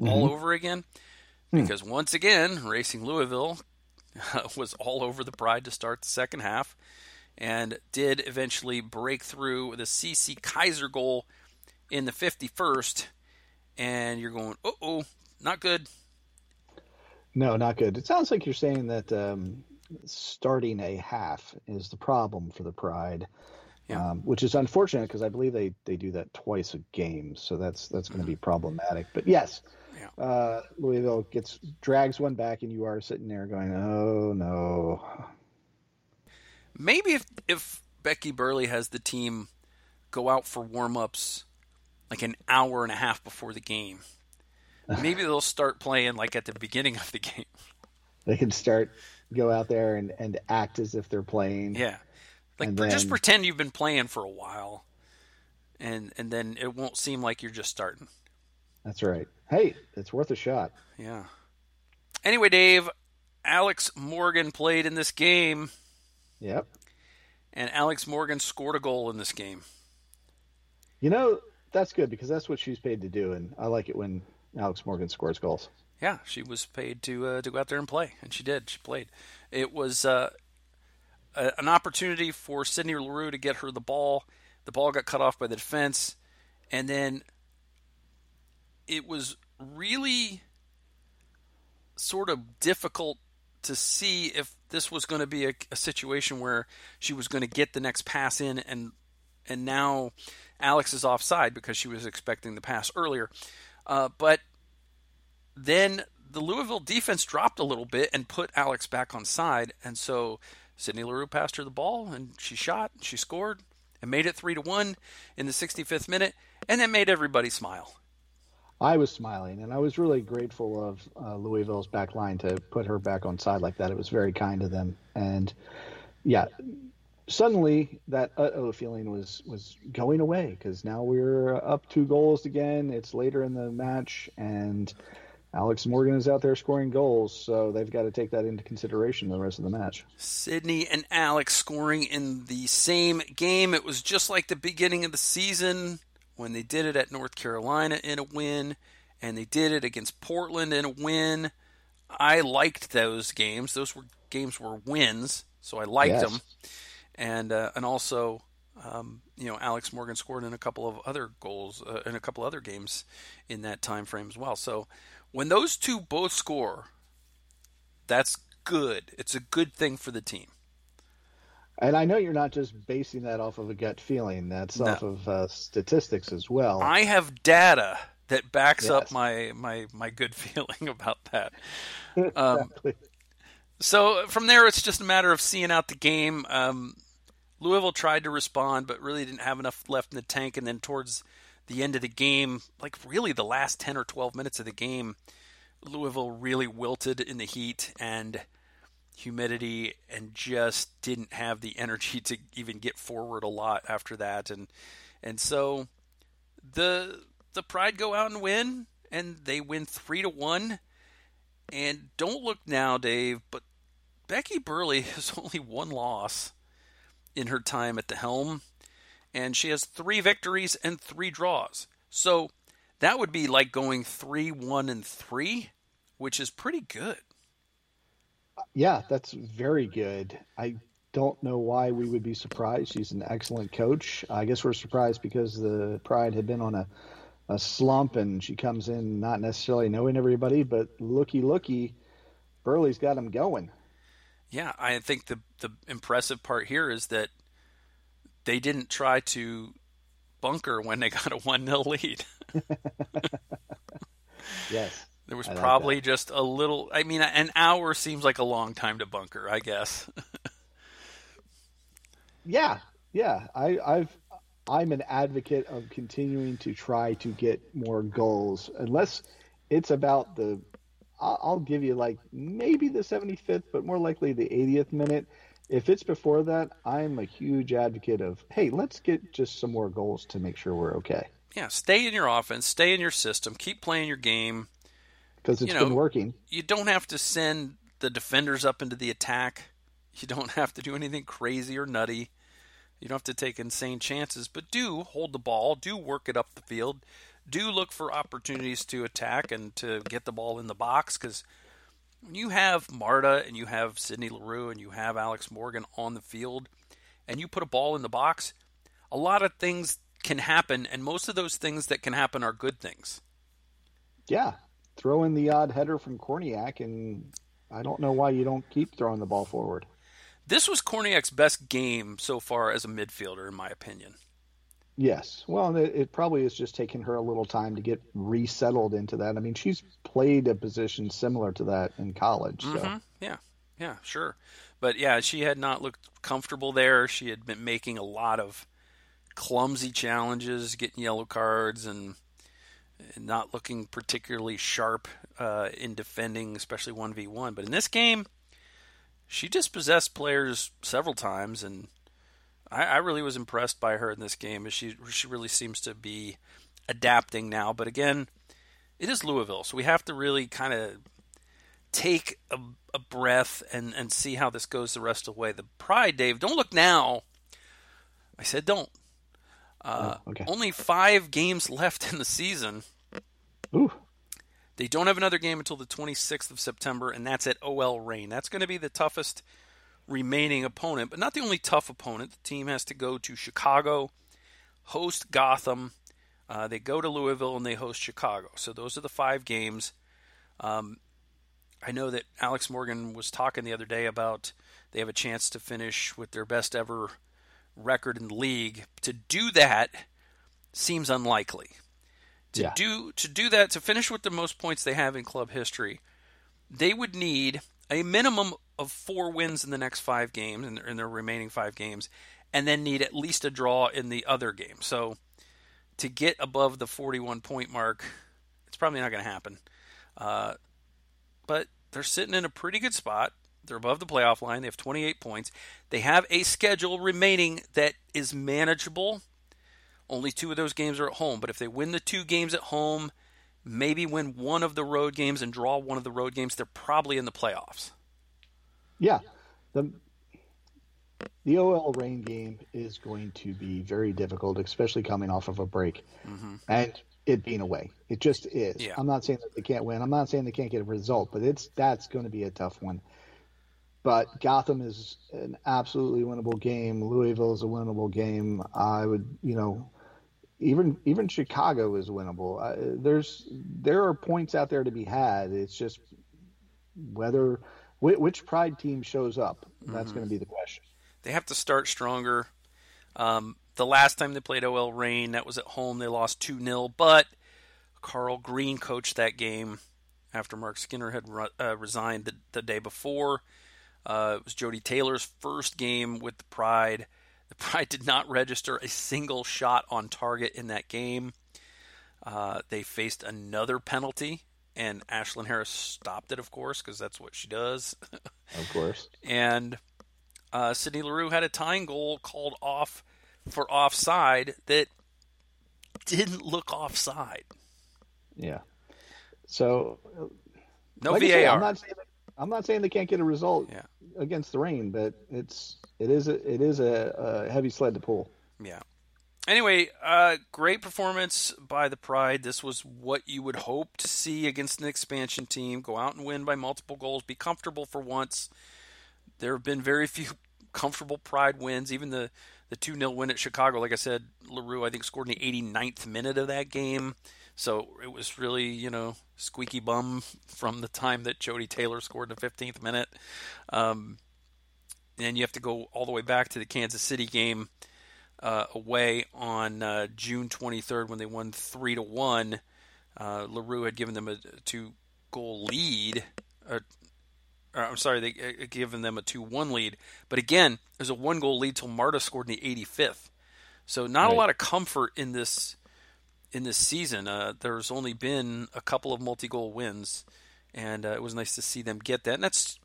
all over again. Because once again, Racing Louisville [LAUGHS] was all over the Pride to start the second half and did eventually break through the Cece Kizer goal in the 51st. And you're going, oh, oh, not good. No, not good. It sounds like you're saying that um, starting a half is the problem for the Pride, Yeah. um, which is unfortunate because I believe they, they do that twice a game, so that's that's going to be problematic. But yes, Yeah. uh, Louisville gets drags one back, and you are sitting there going, "Oh no." Maybe if if Becky Burleigh has the team go out for warm ups like an hour and a half before the game. [LAUGHS] Maybe they'll start playing like at the beginning of the game. They can start go out there and, and act as if they're playing. Yeah, like And just pretend you've been playing for a while, and and then it won't seem like you're just starting. That's right. Hey, it's worth a shot. Yeah. Anyway, Dave, Alex Morgan played in this game, Yep. and Alex Morgan scored a goal in this game. You know, that's good because that's what she's paid to do, and I like it when Alex Morgan scores goals. Yeah, she was paid to uh, to go out there and play, and she did. She played. It was uh, a, an opportunity for Sydney Leroux to get her the ball. The ball got cut off by the defense, and then it was really sort of difficult to see if this was going to be a, a situation where she was going to get the next pass in, and and now Alex is offside because she was expecting the pass earlier. Uh, but then the Louisville defense dropped a little bit and put Alex back on side, and so Sydney Leroux passed her the ball, and she shot, she scored, and made it three to one in the 65th minute, and that made everybody smile. I was smiling, and I was really grateful of uh, Louisville's back line to put her back on side like that. It was very kind of them, and yeah, suddenly that uh-oh feeling was was going away because now we're up two goals again. It's later in the match, and Alex Morgan is out there scoring goals, so they've got to take that into consideration the rest of the match. Sydney and Alex scoring in the same game. It was just like the beginning of the season when they did it at North Carolina in a win, and they did it against Portland in a win. I liked those games. Those were games were wins, so I liked Yes. them. And uh, and also, um, you know, Alex Morgan scored in a couple of other goals uh, in a couple other games in that time frame as well. So when those two both score, that's good. It's a good thing for the team. And I know you're not just basing that off of a gut feeling; that's No. off of uh, statistics as well. I have data that backs up my, my, my good [LAUGHS] feeling about that. [LAUGHS] Um, Exactly. So from there, it's just a matter of seeing out the game. Um, Louisville tried to respond, but really didn't have enough left in the tank. And then towards the end of the game, like really the last 10 or 12 minutes of the game, Louisville really wilted in the heat and humidity and just didn't have the energy to even get forward a lot after that. And and so the the Pride go out and win, and they win three to one. And don't look now, Dave, but Becky Burleigh [LAUGHS] has only one loss in her time at the helm, and she has three victories and three draws. So that would be like going three, one, and three, which is pretty good. Yeah, that's very good. I don't know why we would be surprised. She's an excellent coach. I guess we're surprised because the Pride had been on a, a slump and she comes in not necessarily knowing everybody, but looky, looky, Burleigh's got them going. Yeah, I think the the impressive part here is that they didn't try to bunker when they got a one 0 lead. [LAUGHS] Yes. There was I like probably just a little. I mean, an hour seems like a long time to bunker, I guess. [LAUGHS] Yeah, yeah. I, I've I'm an advocate of continuing to try to get more goals, unless it's about the. I'll, I'll give you like maybe the 75th, but more likely the 80th minute. If it's before that, I'm a huge advocate of hey, let's get just some more goals to make sure we're okay yeah, stay in your offense, stay in your system, keep playing your game. Because it's You know, been working. You don't have to send the defenders up into the attack. You don't [LAUGHS] have to do anything crazy or nutty. You don't have to take insane chances, but do hold the ball, do work it up the field, do look for opportunities to attack and to get the ball in the box because when you have Marta and you have Sydney Leroux and you have Alex Morgan on the field and you put a ball in the box, a lot of things can happen, and most of those things that can happen are good things. Yeah, throw in the odd header from Kornieck, and I don't know why you don't keep throwing the ball forward. This was Kornieck's best game so far as a midfielder, in my opinion. Yes. Well, it, it probably is just taking her a little time to get resettled into that. I mean, she's played a position similar to that in college. So, Mhm. Yeah, Yeah, sure. But yeah, she had not looked comfortable there. She had been making a lot of clumsy challenges, getting yellow cards, and not looking particularly sharp uh, in defending, especially 1v1. But in this game, she dispossessed players several times, and I, I really was impressed by her in this game. She she really seems to be adapting now. But again, it is Louisville, so we have to really kind of take a, a, breath and, and see how this goes the rest of the way. The pride, Dave, don't look now. I said don't. Uh, oh, okay. Only five games left in the season. Ooh. They don't have another game until the 26th of September, and that's at OL Reign. That's going to be the toughest remaining opponent, but not the only tough opponent. The team has to go to Chicago, host Gotham. Uh, they go to Louisville and they host Chicago. So those are the five games. Um, I know that Alex Morgan was talking the other day about they have a chance to finish with their best ever record in the league. To do that seems unlikely. To yeah. do to do that to finish with the most points they have in club history, they would need a minimum of four wins in the next five games in their, in their remaining five games, and then need at least a draw in the other game. So to get above the 41 point mark, it's probably not going to happen. Uh, but they're sitting in a pretty good spot. They're above the playoff line. They have 28 points. They have a schedule remaining that is manageable. Only two of those games are at home. But if they win the two games at home, maybe win one of the road games and draw one of the road games, they're probably in the playoffs. Yeah. The the OL Reign game is going to be very difficult, especially coming off of a break. Mm-hmm. And it being away. It just is. Yeah. I'm not saying that they can't win. I'm not saying they can't get a result, but it's that's going to be a tough one. But Gotham is an absolutely winnable game. Louisville is a winnable game. I would, you know, even even Chicago is winnable. Uh, there's there are points out there to be had. It's just whether which Pride team shows up. That's mm-hmm. going to be the question. They have to start stronger. Um, the last time they played OL Reign, that was at home. They lost 2 0, but Carl Green coached that game after Mark Skinner had uh, resigned the, the, day before. Uh, it was Jodie Taylor's first game with the Pride. [LAUGHS] The Pride did not register a single shot on target in that game. Uh, they faced another penalty, and Ashlyn Harris stopped it, of course, because that's what she does. [LAUGHS] of course. and uh, Sydney Leroux had a tying goal called off for offside that didn't look offside. Yeah. So no like VAR. Said, I'm not saying I'm not saying they can't get a result yeah. against the Reign, but it's it is a, it is a, a heavy sled to pull. Yeah. Anyway, uh, great performance by the Pride. This was what you would hope to see against an expansion team. Go out and win by multiple goals. Be comfortable for once. There have been very few [LAUGHS] comfortable Pride wins. Even the the 2 0 win at Chicago, like I said, Leroux I think, scored in the 89th minute of that game. So it was really, you know, squeaky bum from the time that Jodie Taylor scored in the 15th minute. Um, and you have to go all the way back to the Kansas City game uh, away on uh, June 23rd when they won 3 to 1. Uh, Leroux had given them a two goal lead, uh, or, I'm sorry, they uh, given them a 2 1 lead. But again, there's a one goal lead till Marta scored in the 85th. So not right. a lot of comfort in this in this season. Uh, there's only been a couple of multi goal wins, and uh, it was nice to see them get that. And that's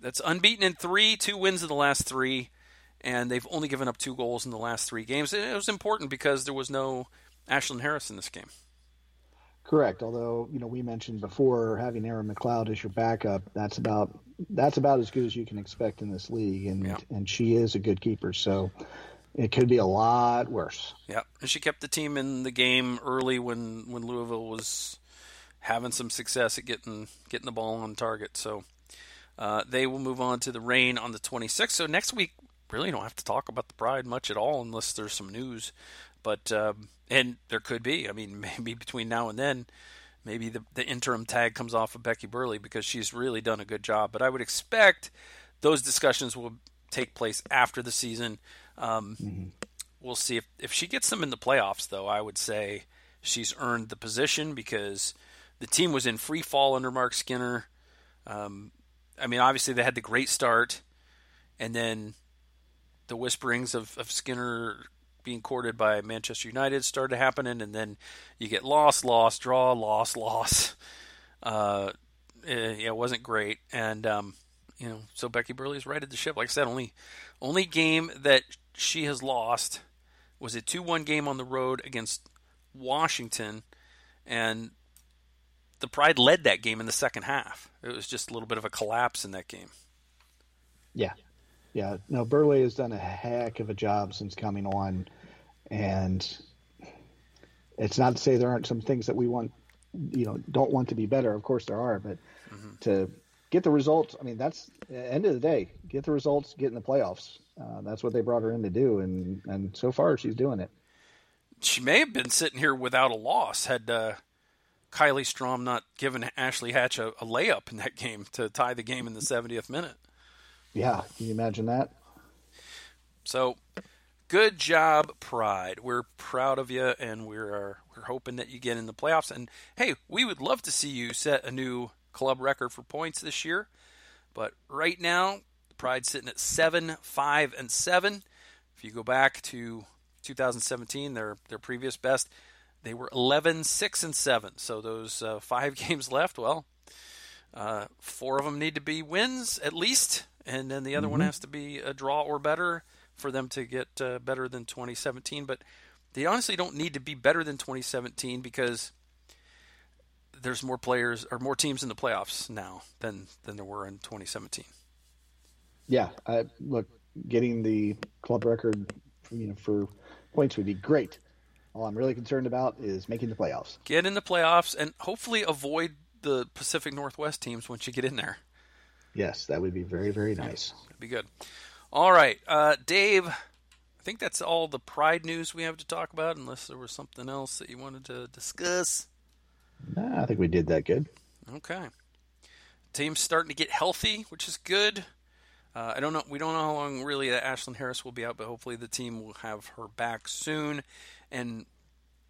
that's unbeaten in three, two wins in the last three, and they've only given up two goals in the last three games. And it was important because there was no Ashlyn Harris in this game. Correct. Although you know we mentioned before having Erin McLeod as your backup, that's about that's about as good as you can expect in this league, and yeah. and she is a good keeper. So it could be a lot worse. Yeah, and she kept the team in the game early when when Louisville was having some success at getting getting the ball on target. So uh, they will move on to the Reign on the 26th. So next week, really don't have to talk about the Pride much at all unless there's some news. But um, and there could be. I mean, [LAUGHS] maybe between now and then, maybe the, the interim tag comes off of Becky Burleigh because she's really done a good job. But I would expect those discussions will take place after the season. Um, mm-hmm. We'll see if if she gets them in the playoffs. Though I would say she's earned the position because the team was in free fall under Mark Skinner. Um, I mean, obviously they had the great start, and then the whisperings of, of Skinner being courted by Manchester United started happening, and then you get loss, loss, draw, loss, loss. Uh, it, it wasn't great, and um, you know, so Becky Burleigh's righted the ship. Like I said, only only game that she has lost was a two-one game on the road against Washington, and the Pride led that game in the second half. It was just a little bit of a collapse in that game. Yeah, yeah. No, Burleigh has done a heck of a job since coming on, and it's not to say there aren't some things that we want, you know, don't want to be better. Of course there are, but mm-hmm. to get the results. I mean, that's end of the day. Get the results. Get in the playoffs. Uh, that's what they brought her in to do, and and so far she's doing it. She may have been sitting here without a loss had uh, Kylie Strom not given Ashley Hatch a, a layup in that game to tie the game in the 70th minute. Yeah, can you imagine that? So, good job, Pride. We're proud of you, and we're we're hoping that you get in the playoffs. And hey, we would love to see you set a new club record for points this year. But right now, the Pride's sitting at seven, five, and seven. If you go back to 2017, their their previous best, they were 11, 6, and 7. So those uh, five [LAUGHS] games left, well, uh, four of them need to be wins at least, and then the other mm-hmm. one has to be a draw or better for them to get uh, better than 2017. But they honestly don't need to be better than 2017 because there's more players or more teams in the playoffs now than than there were in 2017. Yeah, I, look, getting the club record, you know, for points would be great. All I'm really concerned about is making the playoffs. Get in the playoffs and hopefully avoid the Pacific Northwest teams once you get in there. Yes, that would be very, very nice. Yeah, that'd be good. All right, uh, Dave. I think that's all the Pride news we have to talk about, unless there was something else that you wanted to discuss. Nah, I think we did that good. Okay. Team's starting to get healthy, which is good. Uh, I don't know. We don't know how long really that Ashlyn Harris will be out, but hopefully the team will have her back soon and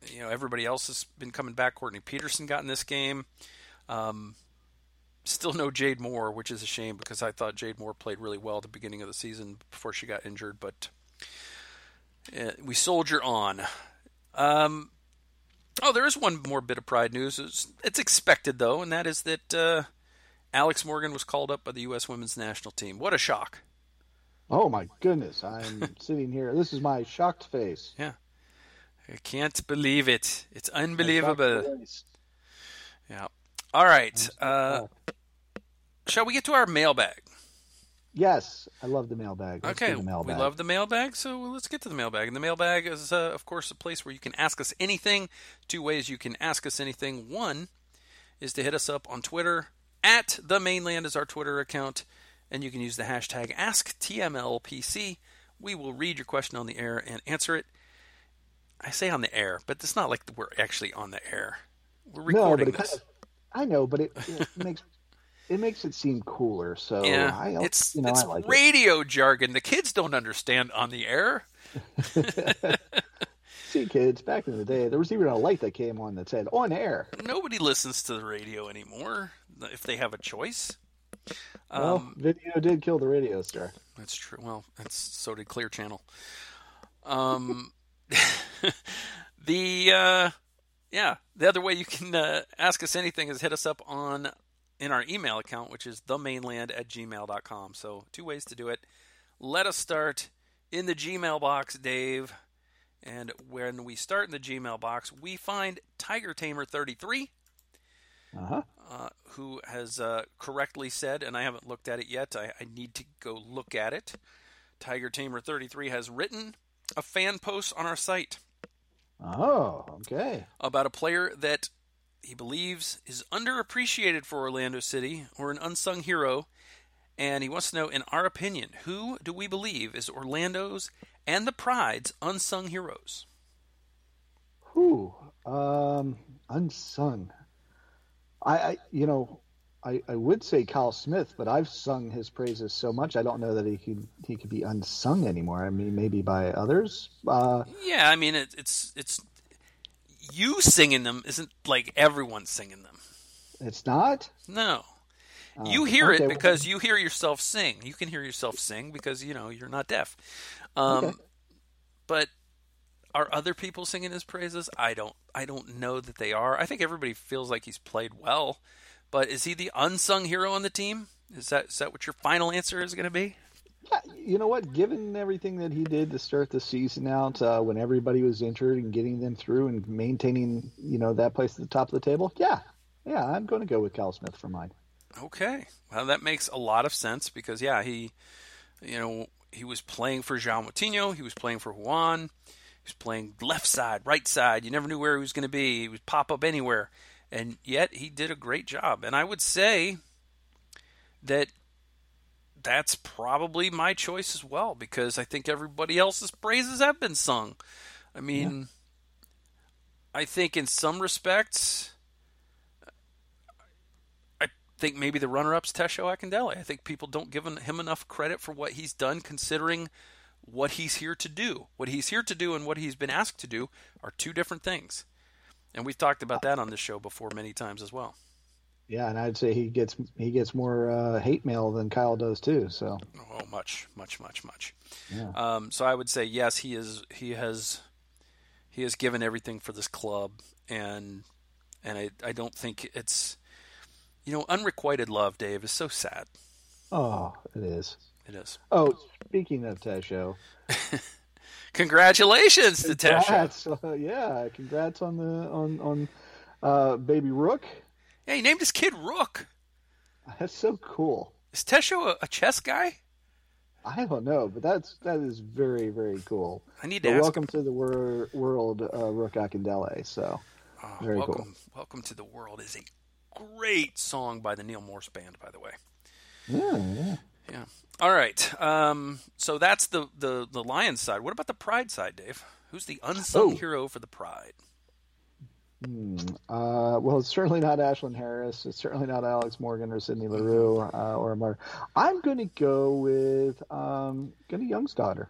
you know everybody else has been coming back. Courtney Petersen got in this game. Um, still no Jade Moore, which is a shame because I thought Jade Moore played really well at the beginning of the season before she got injured. But uh, we soldier on. Um, oh, there is one more bit of pride news. It's, it's expected though, and that is that uh, Alex Morgan was called up by the U.S. Women's National Team. What a shock! Oh my goodness! I'm [LAUGHS] sitting here. This is my shocked face. Yeah. I can't believe it. It's unbelievable. Yeah. All right. Uh, shall we get to our mailbag? Yes, I love the mailbag. Let's okay, mailbag. we love the mailbag, so let's get to the mailbag. And the mailbag is, uh, of course, a place where you can ask us anything. Two ways you can ask us anything. One is to hit us up on Twitter at the Mane Land is our Twitter account, and you can use the hashtag AskTMLPC. We will read your question on the air and answer it. I say on the air, but it's not like we're actually on the air. We're recording no, but this. Kind of, I know, but it, it [LAUGHS] makes it makes it seem cooler. So yeah, I, it's you know, it's like radio it. jargon. The kids don't understand on the air. [LAUGHS] See, kids, back in the day, there was even a light that came on that said "on air." Nobody listens to the radio anymore if they have a choice. Well, um, video did kill the radio star. That's true. Well, that's so did Clear Channel. Um, [LAUGHS] the uh, yeah, the other way you can uh, ask us anything is hit us up on in our email account, which is themaneland at gmail.com. So two ways to do it. Let us start in the Gmail box, Dave. And when we start in the Gmail box, we find Tiger Tamer 33, uh-huh. uh, who has uh, correctly said, and I haven't looked at it yet. I, I need to go look at it. Tiger Tamer 33 has written a fan post on our site. Oh, okay. About a player that he believes is underappreciated for Orlando City or an unsung hero. And he wants to know, in our opinion, who do we believe is Orlando's and the Pride's unsung heroes? Who? Um, unsung. I, I, you know, I, I would say Kyle Smith, but I've sung his praises so much I don't know that he could he could be unsung anymore. I mean, maybe by others. Uh, yeah, I mean it, it's it's you singing them isn't like everyone singing them. It's not. No, Oh, you hear okay, it because you hear yourself sing. You can hear yourself sing because you know you're not deaf. Um, Okay. But are other people singing his praises? I don't. I don't know that they are. I think everybody feels like he's played well, but is he the unsung hero on the team? Is that is that what your final answer is going to be? Yeah, you know what? Given everything that he did to start the season out, uh, when everybody was injured and getting them through and maintaining, you know, that place at the top of the table, yeah, yeah, I'm going to go with Cal Smith for mine. Okay. Well, that makes a lot of sense because yeah, he, you know, he was playing for João Moutinho. He was playing for Ruan. He was playing left side, right side. You never knew where he was going to be. He would pop up anywhere, and yet he did a great job. And I would say that that's probably my choice as well because I think everybody else's praises have been sung. I mean, I think in some respects, I think maybe the runner-up's Tesho Akindele. I think people don't give him enough credit for what he's done, considering what he's here to do. What he's here to do and what he's been asked to do are two different things, and we've talked about that on this show before many times as well. Yeah, and I'd say he gets he gets more uh, hate mail than Kyle does too. So Oh, much, much, much, much. yeah, Um, so I would say yes, he is. He has. He has given everything for this club, and and I I don't think it's. You know, unrequited love, Dave, is so sad. oh, it is. It is. Oh, speaking of Tesho, [LAUGHS] Congratulations to Tesho. Uh, [LAUGHS] yeah, congrats on the on on uh, baby Rook. Yeah, he named his kid Rook. That's so cool. Is Tesho a, a chess guy? I don't know, but that's that is very very cool. I need to ask. welcome to the wor- world, uh, Rook Akindele. So Oh, very welcome, cool. welcome to the world is a great song by the Neil Morse Band, by the way. yeah, yeah. Yeah. All right. Um, so that's the, the the Lions side. What about the Pride side, Dave? Who's the unsung Oh. hero for the Pride? Hmm. Uh, well, it's certainly not Ashlyn Harris. It's certainly not Alex Morgan or Sydney Leroux uh, or Mar. I'm going to go with um, Gunny Jónsdóttir.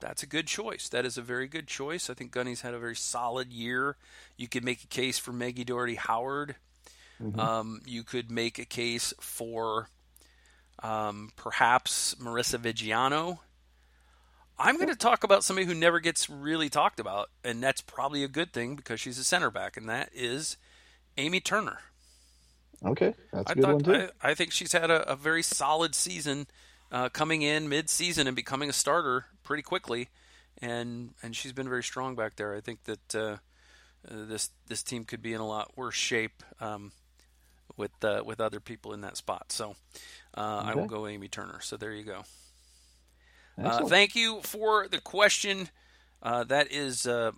That's a good choice. That is a very good choice. I think Gunny's had a very solid year. You could make a case for Meggie Dougherty Howard. Um, you could make a case for um, perhaps Marisa Viggiano. I'm going to talk about somebody who never gets really talked about, and that's probably a good thing because she's a center back, and that is Amy Turner. Okay, that's a I good one too. I, I think she's had a, a very solid season, uh, coming in mid-season and becoming a starter pretty quickly, and and she's been very strong back there. I think that uh, uh, this this team could be in a lot worse shape um, with uh, with other people in that spot. So uh, I will go Amy Turner. So there you go. Uh, thank you for the question. Uh, that is uh,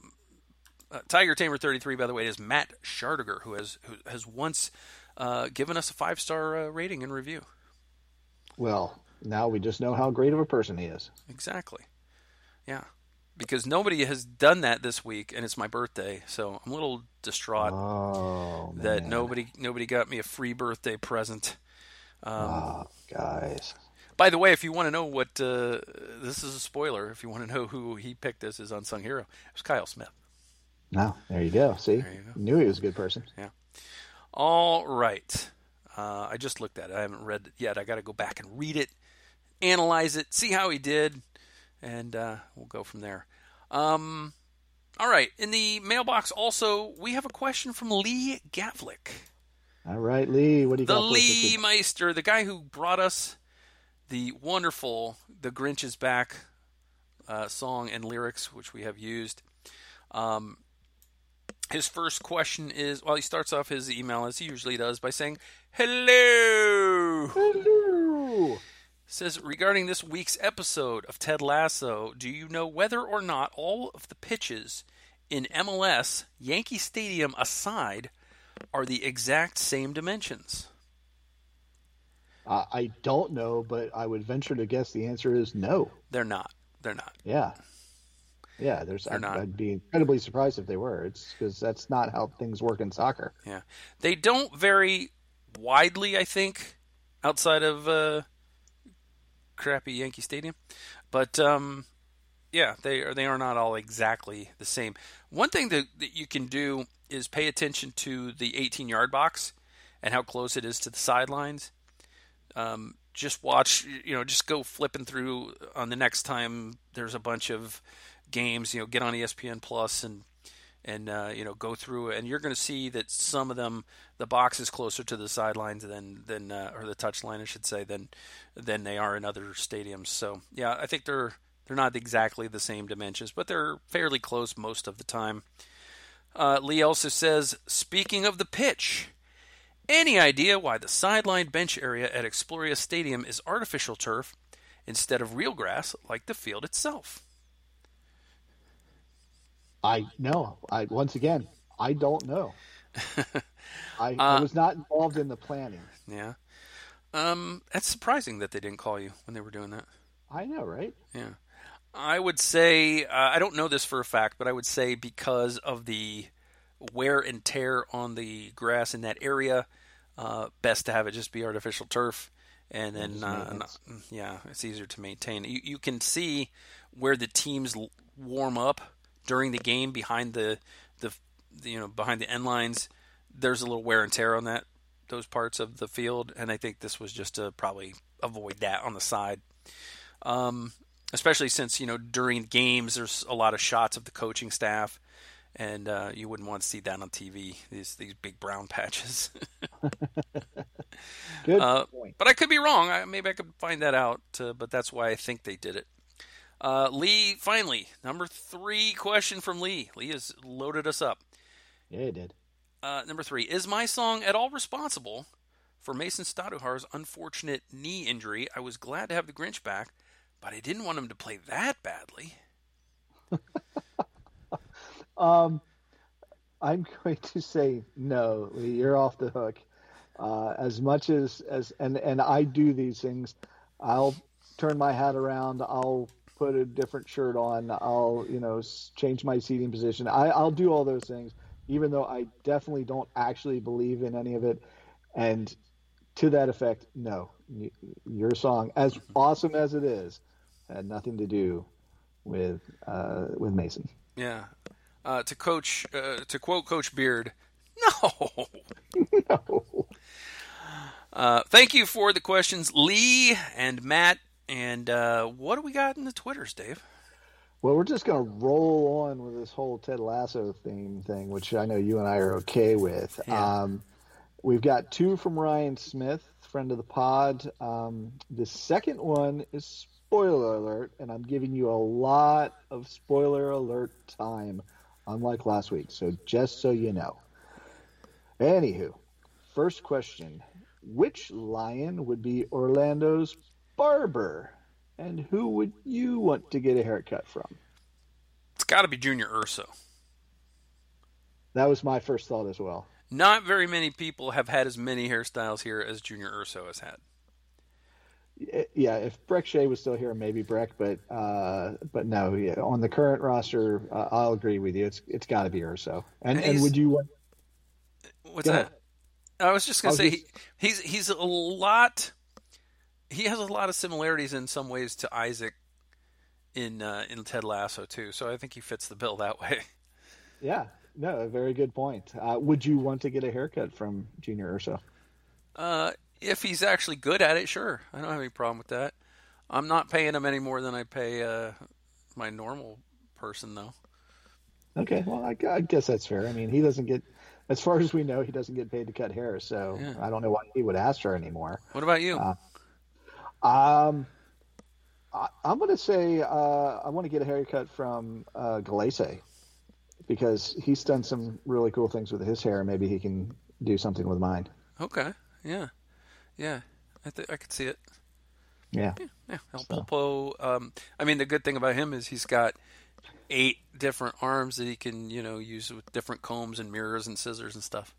uh, Tiger Tamer thirty three. By the way, it is Matt Schardiger, who has who has once uh, given us a five star uh, rating and review. well, now we just know how great of a person he is. Exactly. Yeah, because nobody has done that this week, and it's my birthday, so I'm a little distraught Oh, that nobody nobody got me a free birthday present. Um, Oh, guys. By the way, if you want to know what uh, this is a spoiler, if you want to know who he picked as his unsung hero, it was Kyle Smith. No, there you go. See, you go. knew he was a good person. Yeah. All right. Uh, I just looked at it. I haven't read it yet. I got to go back and read it, analyze it, see how he did, and uh, we'll go from there. Um, all right. In the mailbox, also, we have a question from Lee Gavlik, All right, Lee. What do you the got this Lee? Meister, the guy who brought us the wonderful "The Grinch Is Back" uh, song and lyrics, which we have used. Um, his first question is well, he starts off his email as he usually does by saying, Hello! Hello. Says, regarding this week's episode of Ted Lasso, do you know whether or not all of the pitches in MLS, Yankee Stadium aside, are the exact same dimensions? Uh, I don't know, but I would venture to guess the answer is no. They're not. They're not. Yeah. Yeah, there's. I'd. I'd be incredibly surprised if they were. It's because that's not how things work in soccer. Yeah. They don't vary widely, I think, outside of uh, crappy Yankee Stadium. But um, yeah, they are they are not all exactly the same. One thing that, that you can do is pay attention to the 18 yard box and how close it is to the sidelines. Um, just watch, you know, just go flipping through on the next time there's a bunch of games. You know, get on ESPN Plus and and uh, you know go through and you're going to see that some of them the box is closer to the sidelines than than uh, or the touchline I should say than than they are in other stadiums. So yeah, I think they're they're not exactly the same dimensions, but they're fairly close most of the time. Uh, Lee also says, speaking of the pitch, any idea why the sideline bench area at Exploria Stadium is artificial turf instead of real grass like the field itself? I know. I once again, I don't know. [LAUGHS] I, uh, I, was not involved in the planning. Yeah. Um, that's surprising that they didn't call you when they were doing that. I know, right? Yeah. I would say uh, I don't know this for a fact, but I would say because of the wear and tear on the grass in that area, uh, best to have it just be artificial turf, and then uh, yeah, it's easier to maintain. You you can see where the teams warm up during the game behind the, the, the you know behind the end lines. There's a little wear and tear on that those parts of the field, and I think this was just to probably avoid that on the side. Um, especially since you know during games there's a lot of shots of the coaching staff, and uh, you wouldn't want to see that on TV. These these big brown patches. [LAUGHS] Good uh, point. But I could be wrong. I, maybe I could find that out. Uh, but that's why I think they did it. Uh, Lee, finally, number three question from Lee. Lee has loaded us up. Yeah, he did. Uh, number three is my song at all responsible for Mason Stajduhar's unfortunate knee injury? I was glad to have the Grinch back, but I didn't want him to play that badly. [LAUGHS] um, I'm [LAUGHS] going to say no. You're off the hook. Uh, as much as as and and I do these things, I'll turn my hat around. I'll put a different shirt on. I'll you know change my seating position. I, I'll do all those things, even though I definitely don't actually believe in any of it. And to that effect, no, your song, as awesome as it is, had nothing to do with uh, with Mason. Yeah. Uh, to coach, uh, to quote Coach Beard, [LAUGHS] no, no. Uh, thank you for the questions, Lee and Matt. And uh, what do we got in the Twitters, Dave? Well, we're just going to roll on with this whole Ted Lasso theme thing, which I know you and I are okay with. Yeah. Um, we've got two from Ryan Smith, friend of the pod. Um, the second one is spoiler alert, and I'm giving you a lot of spoiler alert time, unlike last week. So just so you know. Anywho, first question: Which lion would be Orlando's barber? And who would you want to get a haircut from? It's got to be Junior Urso. That was my first thought as well. Not very many people have had as many hairstyles here as Junior Urso has had yeah, if Brek Shea was still here, maybe Brek, but uh, but no, yeah, on the current roster, uh, I'll agree with you. It's it's got to be Urso. And and, and would you? What's that? Ahead. I was just gonna say just... he, he's he's a lot. He has a lot of similarities in some ways to Isaac in uh, in Ted Lasso too. So I think he fits the bill that [LAUGHS] way. Yeah, no, a very good point. Uh, would you want to get a haircut from Junior Urso? Uh, if he's actually good at it, sure. I don't have any problem with that. I'm not paying him any more than I pay uh, my normal person, though. Okay, well, I, I, guess that's fair. I mean, he doesn't get, as far as we know, he doesn't get paid to cut hair, so yeah. I don't know why he would ask her anymore. What about you? Uh, um, I, am going to say uh, I want to get a haircut from uh, Gallese because he's done some really cool things with his hair. Maybe he can do something with mine. Okay, yeah. Yeah, I th- I could see it. Yeah. Yeah. yeah. El so. Pulpo. Um, I mean, the good thing about him is he's got eight different arms that he can, you know, use with different combs and mirrors and scissors and stuff.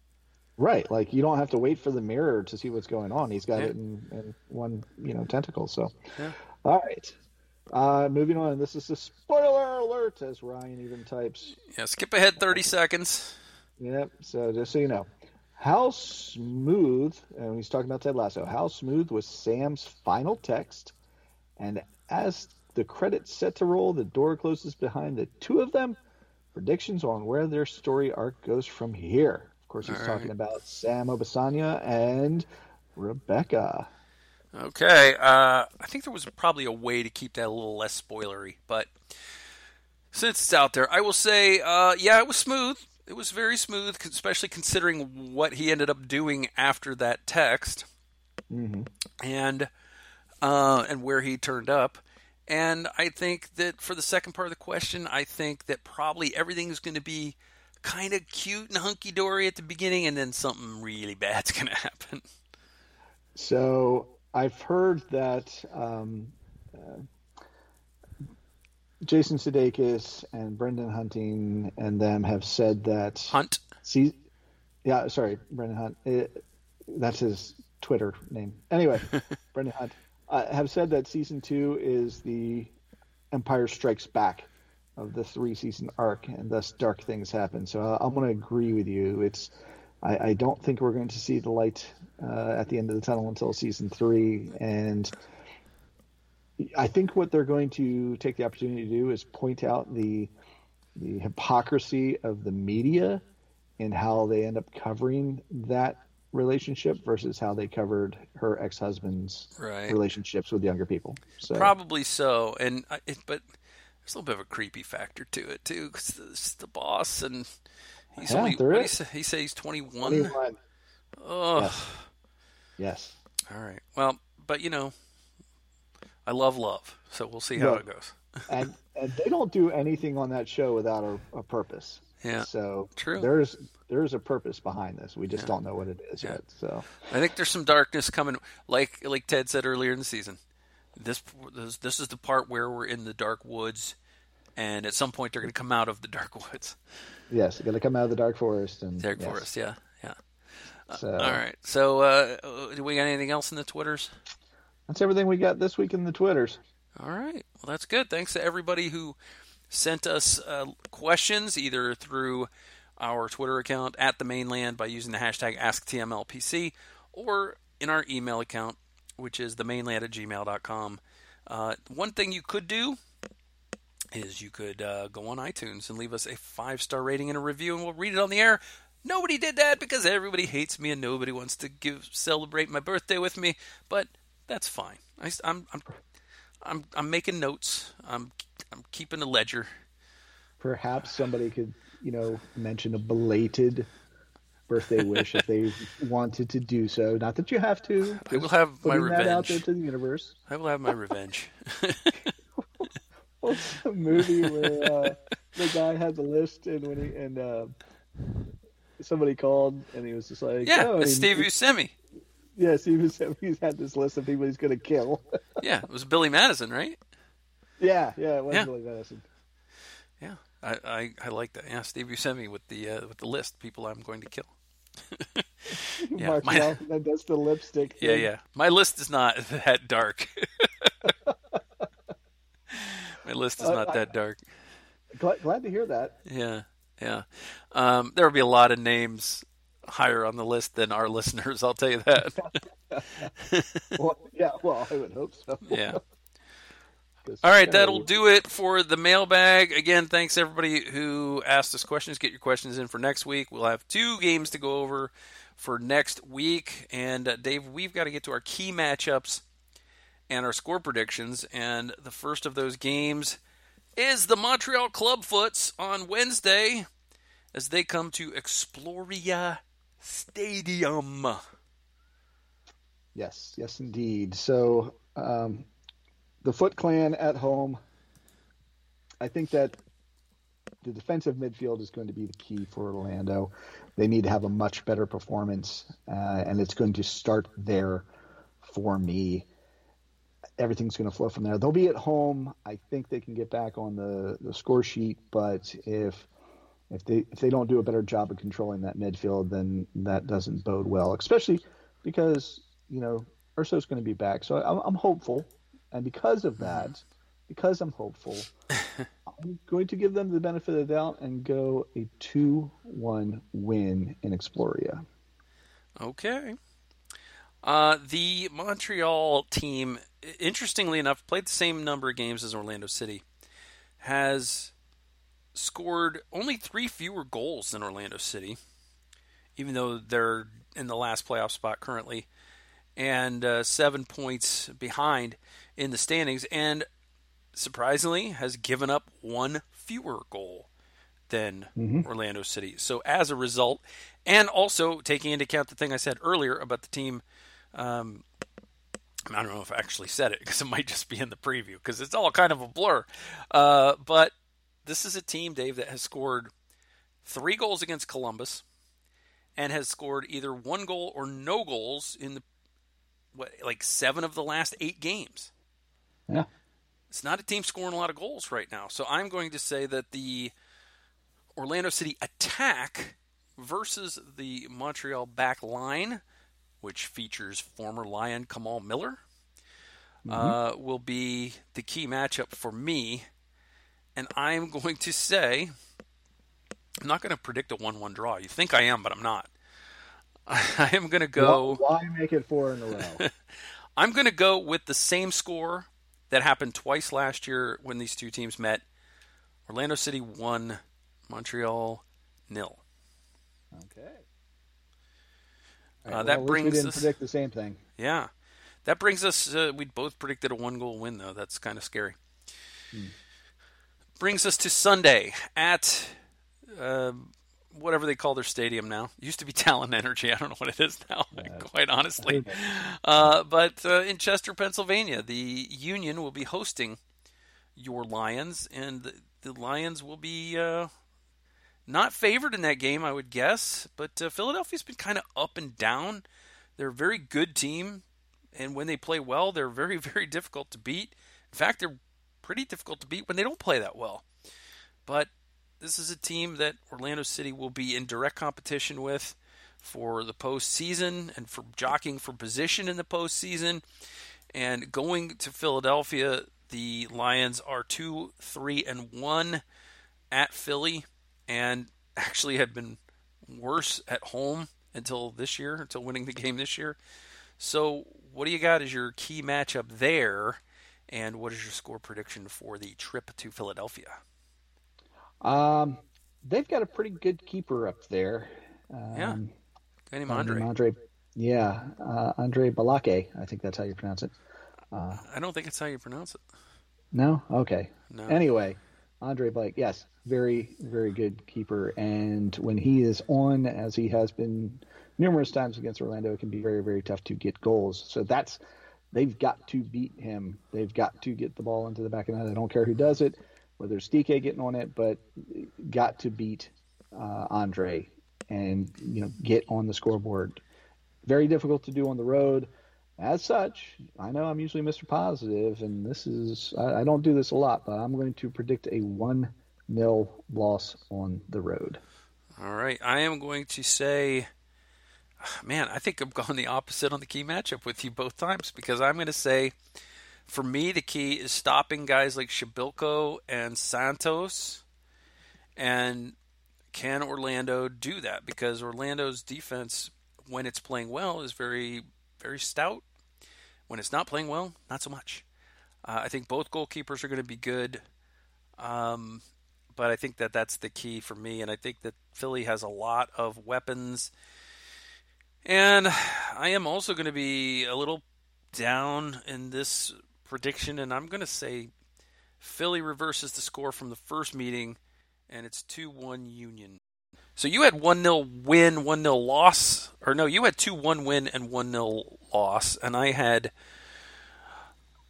Right. Like you don't have to wait for the mirror to see what's going on. He's got yeah. it in, in, one, you know, tentacle. So, yeah. all right. Uh, moving on. This is a spoiler alert, as Ryan even types. Yeah. Skip ahead thirty seconds. Yep. So just so you know, how smooth, and he's talking about Ted Lasso, how smooth was Sam's final text? And as the credits set to roll, the door closes behind the two of them. Predictions on where their story arc goes from here. Of course, he's All talking right. about Sam Obisanya and Rebecca. Okay, uh, I think there was probably a way to keep that a little less spoilery, but since it's out there, I will say, uh, yeah, it was smooth. It was very smooth, especially considering what he ended up doing after that text, hmm and uh, and where he turned up. And I think that for the second part of the question, I think that probably everything is going to be kind of cute and hunky dory at the beginning, and then something really bad's [LAUGHS] going to happen. So I've heard that um, uh, Jason Sudeikis and Brendan Hunting and them have said that Hunt. see, yeah, sorry, Brendan Hunt. It, that's his Twitter name. Anyway, [LAUGHS] Brendan Hunt uh, have said that season two is the Empire Strikes Back of the three season arc, and thus dark things happen. So uh, I'm going to agree with you. It's I, I don't think we're going to see the light uh, at the end of the tunnel until season three, and I think what they're going to take the opportunity to do is point out the the hypocrisy of the media and how they end up covering that relationship versus how they covered her ex-husband's Right. relationships with younger people. So Probably so, and I- it, but there's a little bit of a creepy factor to it too, because it's the boss, and he's Yeah, only what he say, he say he's 21. 21. Oh, Yes. Yes. all right. Well, but you know, I love love, so we'll see how it goes. [LAUGHS] and, and they don't do anything on that show without a, a purpose. Yeah, So True. there's there's a purpose behind this. We just Yeah. don't know what it is Yeah. yet. So I think there's some darkness coming. Like like Ted said earlier in the season, this this, this is the part where we're in the dark woods, and at some point they're going to come out of the dark [LAUGHS] woods, yes, going to come out of the dark forest and dark yes. forest. Yeah, yeah. So All right. So, uh, do we got anything else in the twitters? That's everything we got this week in the twitters. All right. Well, that's good. Thanks to everybody who sent us uh, questions either through our Twitter account at the Mane Land by using the hashtag AskTMLPC or in our email account, which is the Mane Land at gmail.com. Uh, one thing you could do is you could uh, go on iTunes and leave us a five star rating and a review, and we'll read it on the air. Nobody did that because everybody hates me and nobody wants to give celebrate my birthday with me, but that's fine. I, am I'm I'm I'm making notes. I'm I'm keeping a ledger. Perhaps somebody could, you know, mention a belated birthday wish if they wanted to do so. Not that you have to. I will have my that out there revenge. to the universe. I will have my revenge. [LAUGHS] What's the movie where uh, the guy had the list and when he and uh, somebody called and he was just like, yeah, oh, it's Steve Buscemi. Yes, he was. [LAUGHS] He's had this list of people he's going to kill. [LAUGHS] Yeah, it was Billy Madison, right? yeah, yeah, it was Yeah. Billy Madison. Yeah, I, I, I like that. Yeah, Steve Buscemi with the uh, with the list people I'm going to kill. [LAUGHS] Yeah, Mark my- that does the lipstick. Yeah, thing. yeah. My list is not that dark. my list is Uh, not that dark. Glad, glad to hear that. Yeah, yeah. Um, there will be a lot of names higher on the list than our [LAUGHS] listeners. I'll tell you that. [LAUGHS] Well, yeah, well, I would hope so. Yeah. [LAUGHS] All right, that'll do it for the mailbag. Again, thanks everybody who asked us questions. Get your questions in for next week. We'll have two games to go over for next week. And uh, Dave, we've got to get to our key matchups and our score predictions. And the first of those games is the Montreal Clubfoots on Wednesday as they come to Exploria Stadium. Yes, yes, indeed. So, um, the Foot Clan at home. I think that the defensive midfield is going to be the key for Orlando. They need to have a much better performance, uh, and it's going to start there for me. Everything's going to flow from there. They'll be at home. I think they can get back on the, the score sheet, but if if they if they don't do a better job of controlling that midfield, then that doesn't bode well. Especially because you know Urso's going to be back, so I'm, I'm hopeful, and because of that, because I'm hopeful, [LAUGHS] I'm going to give them the benefit of the doubt and go a two-one win in Exploria. Okay. Uh, the Montreal team, interestingly enough, played the same number of games as Orlando City, has scored only three fewer goals than Orlando City, even though they're in the last playoff spot currently, and uh, seven points behind in the standings, and surprisingly has given up one fewer goal than mm-hmm. Orlando City. So as a result, and also taking into account the thing I said earlier about the team. Um, I don't know if I actually said it because it might just be in the preview because it's all kind of a blur. Uh, but this is a team, Dave, that has scored three goals against Columbus and has scored either one goal or no goals in the what like seven of the last eight games. Yeah. It's not a team scoring a lot of goals right now. So I'm going to say that the Orlando City attack versus the Montreal back line, which features former Lion Kamal Miller, mm-hmm. uh, will be the key matchup for me. And I'm going to say, I'm not going to predict a 1 1 draw. You think I am, but I'm not. [LAUGHS] I am going to go. Why make it four in a row? [LAUGHS] I'm going to go with the same score that happened twice last year when these two teams met. Orlando City won, Montreal nil. Okay. Uh, right, uh, that brings we didn't us, predict the same thing. Yeah, that brings us. Uh, we both predicted a one-goal win, though. That's kind of scary. Hmm. Brings us to Sunday at uh, whatever they call their stadium now. It used to be [LAUGHS] Talen Energy. I don't know what it is now, [LAUGHS] quite honestly. [LAUGHS] Uh, but uh, in Chester, Pennsylvania, the Union will be hosting your Lions, and the, the Lions will be uh, not favored in that game, I would guess. But uh, Philadelphia's been kind of up and down. They're a very good team, and when they play well, they're very, very difficult to beat. In fact, they're pretty difficult to beat when they don't play that well. But this is a team that Orlando City will be in direct competition with for the postseason and for jockeying for position in the postseason. And going to Philadelphia, the Lions are two, three, and one at Philly and [LAUGHS] actually had been worse at home until this year, until winning the game this year. So, what do you got as your key matchup there? And what is your score prediction for the trip to Philadelphia? Um, they've got a pretty good keeper up there. Um, yeah, guy named Andre. Andre, yeah, uh, Andre Balake. I think that's how you pronounce it. Uh, I don't think it's how you pronounce it. No. Okay. No. Anyway, Andre Blake. Yes, very, very good keeper. And when he is on, as he has been numerous times against Orlando, it can be very, very tough to get goals. So that's they've got to beat him. They've got to get the ball into the back of the net. I don't care who does it, whether it's DK getting on it, but got to beat uh, Andre and you know get on the scoreboard. Very difficult to do on the road. As such, I know I'm usually Mr. Positive, and this is I, I don't do this a lot, but I'm going to predict a one nil loss on the road. All right. I am going to say, man, I think I'm going the opposite on the key matchup with you both times because I'm going to say, for me, the key is stopping guys like Przybylko and Santos. And can Orlando do that? Because Orlando's defense, when it's playing well, is very, very stout. When it's not playing well, not so much. Uh, I think both goalkeepers are going to be good. Um, but I think that that's the key for me. And I think that Philly has a lot of weapons. And I am also going to be a little down in this prediction, and I'm going to say Philly reverses the score from the first meeting, and it's 2 1 Union. So you had 1 0 win, 1 0 loss. Or no, you had 2 1 win and 1 0 loss, and I had.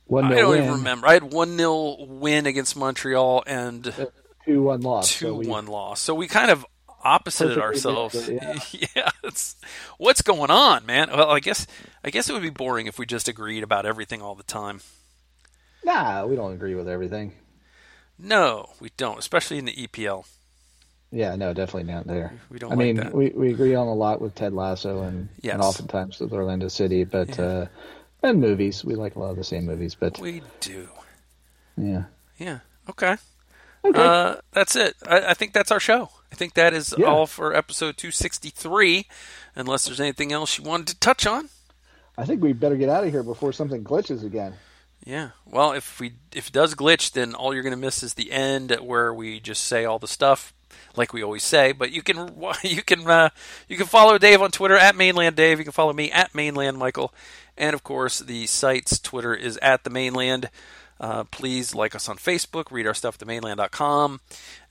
One I don't win. even remember. I had one 0 win against Montreal and uh, two one loss. Two so we, one loss. So we kind of opposited ourselves. yeah. [LAUGHS] yeah what's going on, man? Well, I guess I guess it would be boring if we just agreed about everything all the time. Nah, we don't agree with everything. No, we don't, especially in the EPL. Yeah, no, definitely not there. We don't. I like mean, that. we we agree on a lot with Ted Lasso and, yes. and oftentimes with Orlando City, but yeah. uh, and movies. We like a lot of the same movies, but we do. Yeah. Yeah. Okay. [LAUGHS] Okay. Uh, that's it. I, I, think that's our show. I think that is yeah. all for episode 263, unless there's anything else you wanted to touch on. I think we better get out of here before something glitches again. Yeah. Well, if we if it does glitch, then all you're going to miss is the end where we just say all the stuff. like we always say. But you can [LAUGHS] you can uh, you can follow Dave on Twitter at Mane Land Dave. You can follow me at Mane Land Michael, and of course the site's Twitter is at the Mane Land. Uh, please like us on Facebook, read our stuff at themaneland.com,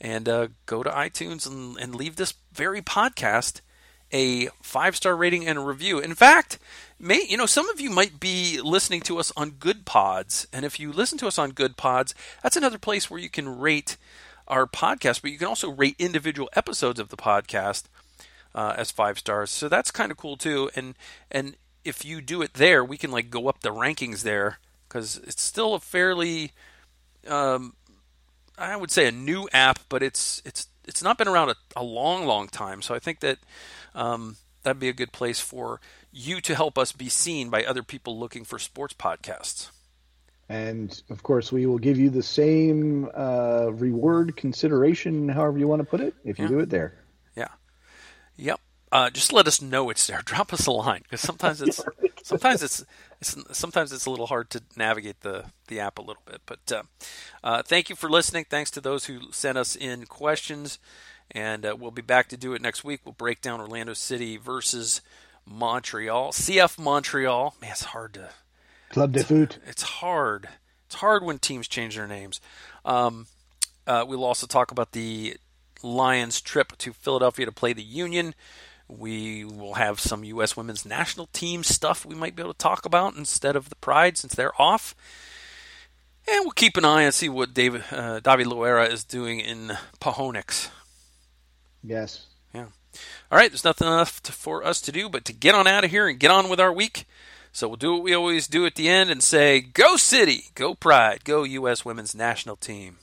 and uh, go to iTunes and, and leave this very podcast a five star rating and a review. In fact, may you know some of you might be listening to us on Goodpods, and if you listen to us on Goodpods, that's another place where you can rate our podcast, but you can also rate individual episodes of the podcast uh, as five stars. So that's kind of cool too. And and if you do it there, we can like go up the rankings there because it's still a fairly, um, I would say a new app, but it's it's it's not been around a, a long, long time. So I think that um, that'd be a good place for you to help us be seen by other people looking for sports podcasts. And of course, we will give you the same uh, reward consideration, however you want to put it, if you yeah. do it there. Yeah. Yep. Uh, just let us know it's there. [LAUGHS] Drop us a line because sometimes it's [LAUGHS] sometimes it's, it's, sometimes it's a little hard to navigate the the app a little bit. But uh, uh, thank you for listening. Thanks to those who sent us in questions, and uh, we'll be back to do it next week. We'll break down Orlando City versus Montreal, CF Montreal. Man, it's hard to Club de Foot. It's hard. It's hard when teams change their names. Um, uh, we'll also talk about the Lions' trip to Philadelphia to play the Union. We will have some U.S. women's national team stuff we might be able to talk about instead of the Pride since they're off. And we'll keep an eye and see what David uh, David Loera is doing in Phoenix. Yes. Yeah. All right. There's nothing left for us to do but to get on out of here and get on with our week. So we'll do what we always do at the end and say, Go City, go Pride, go U.S. Women's National Team.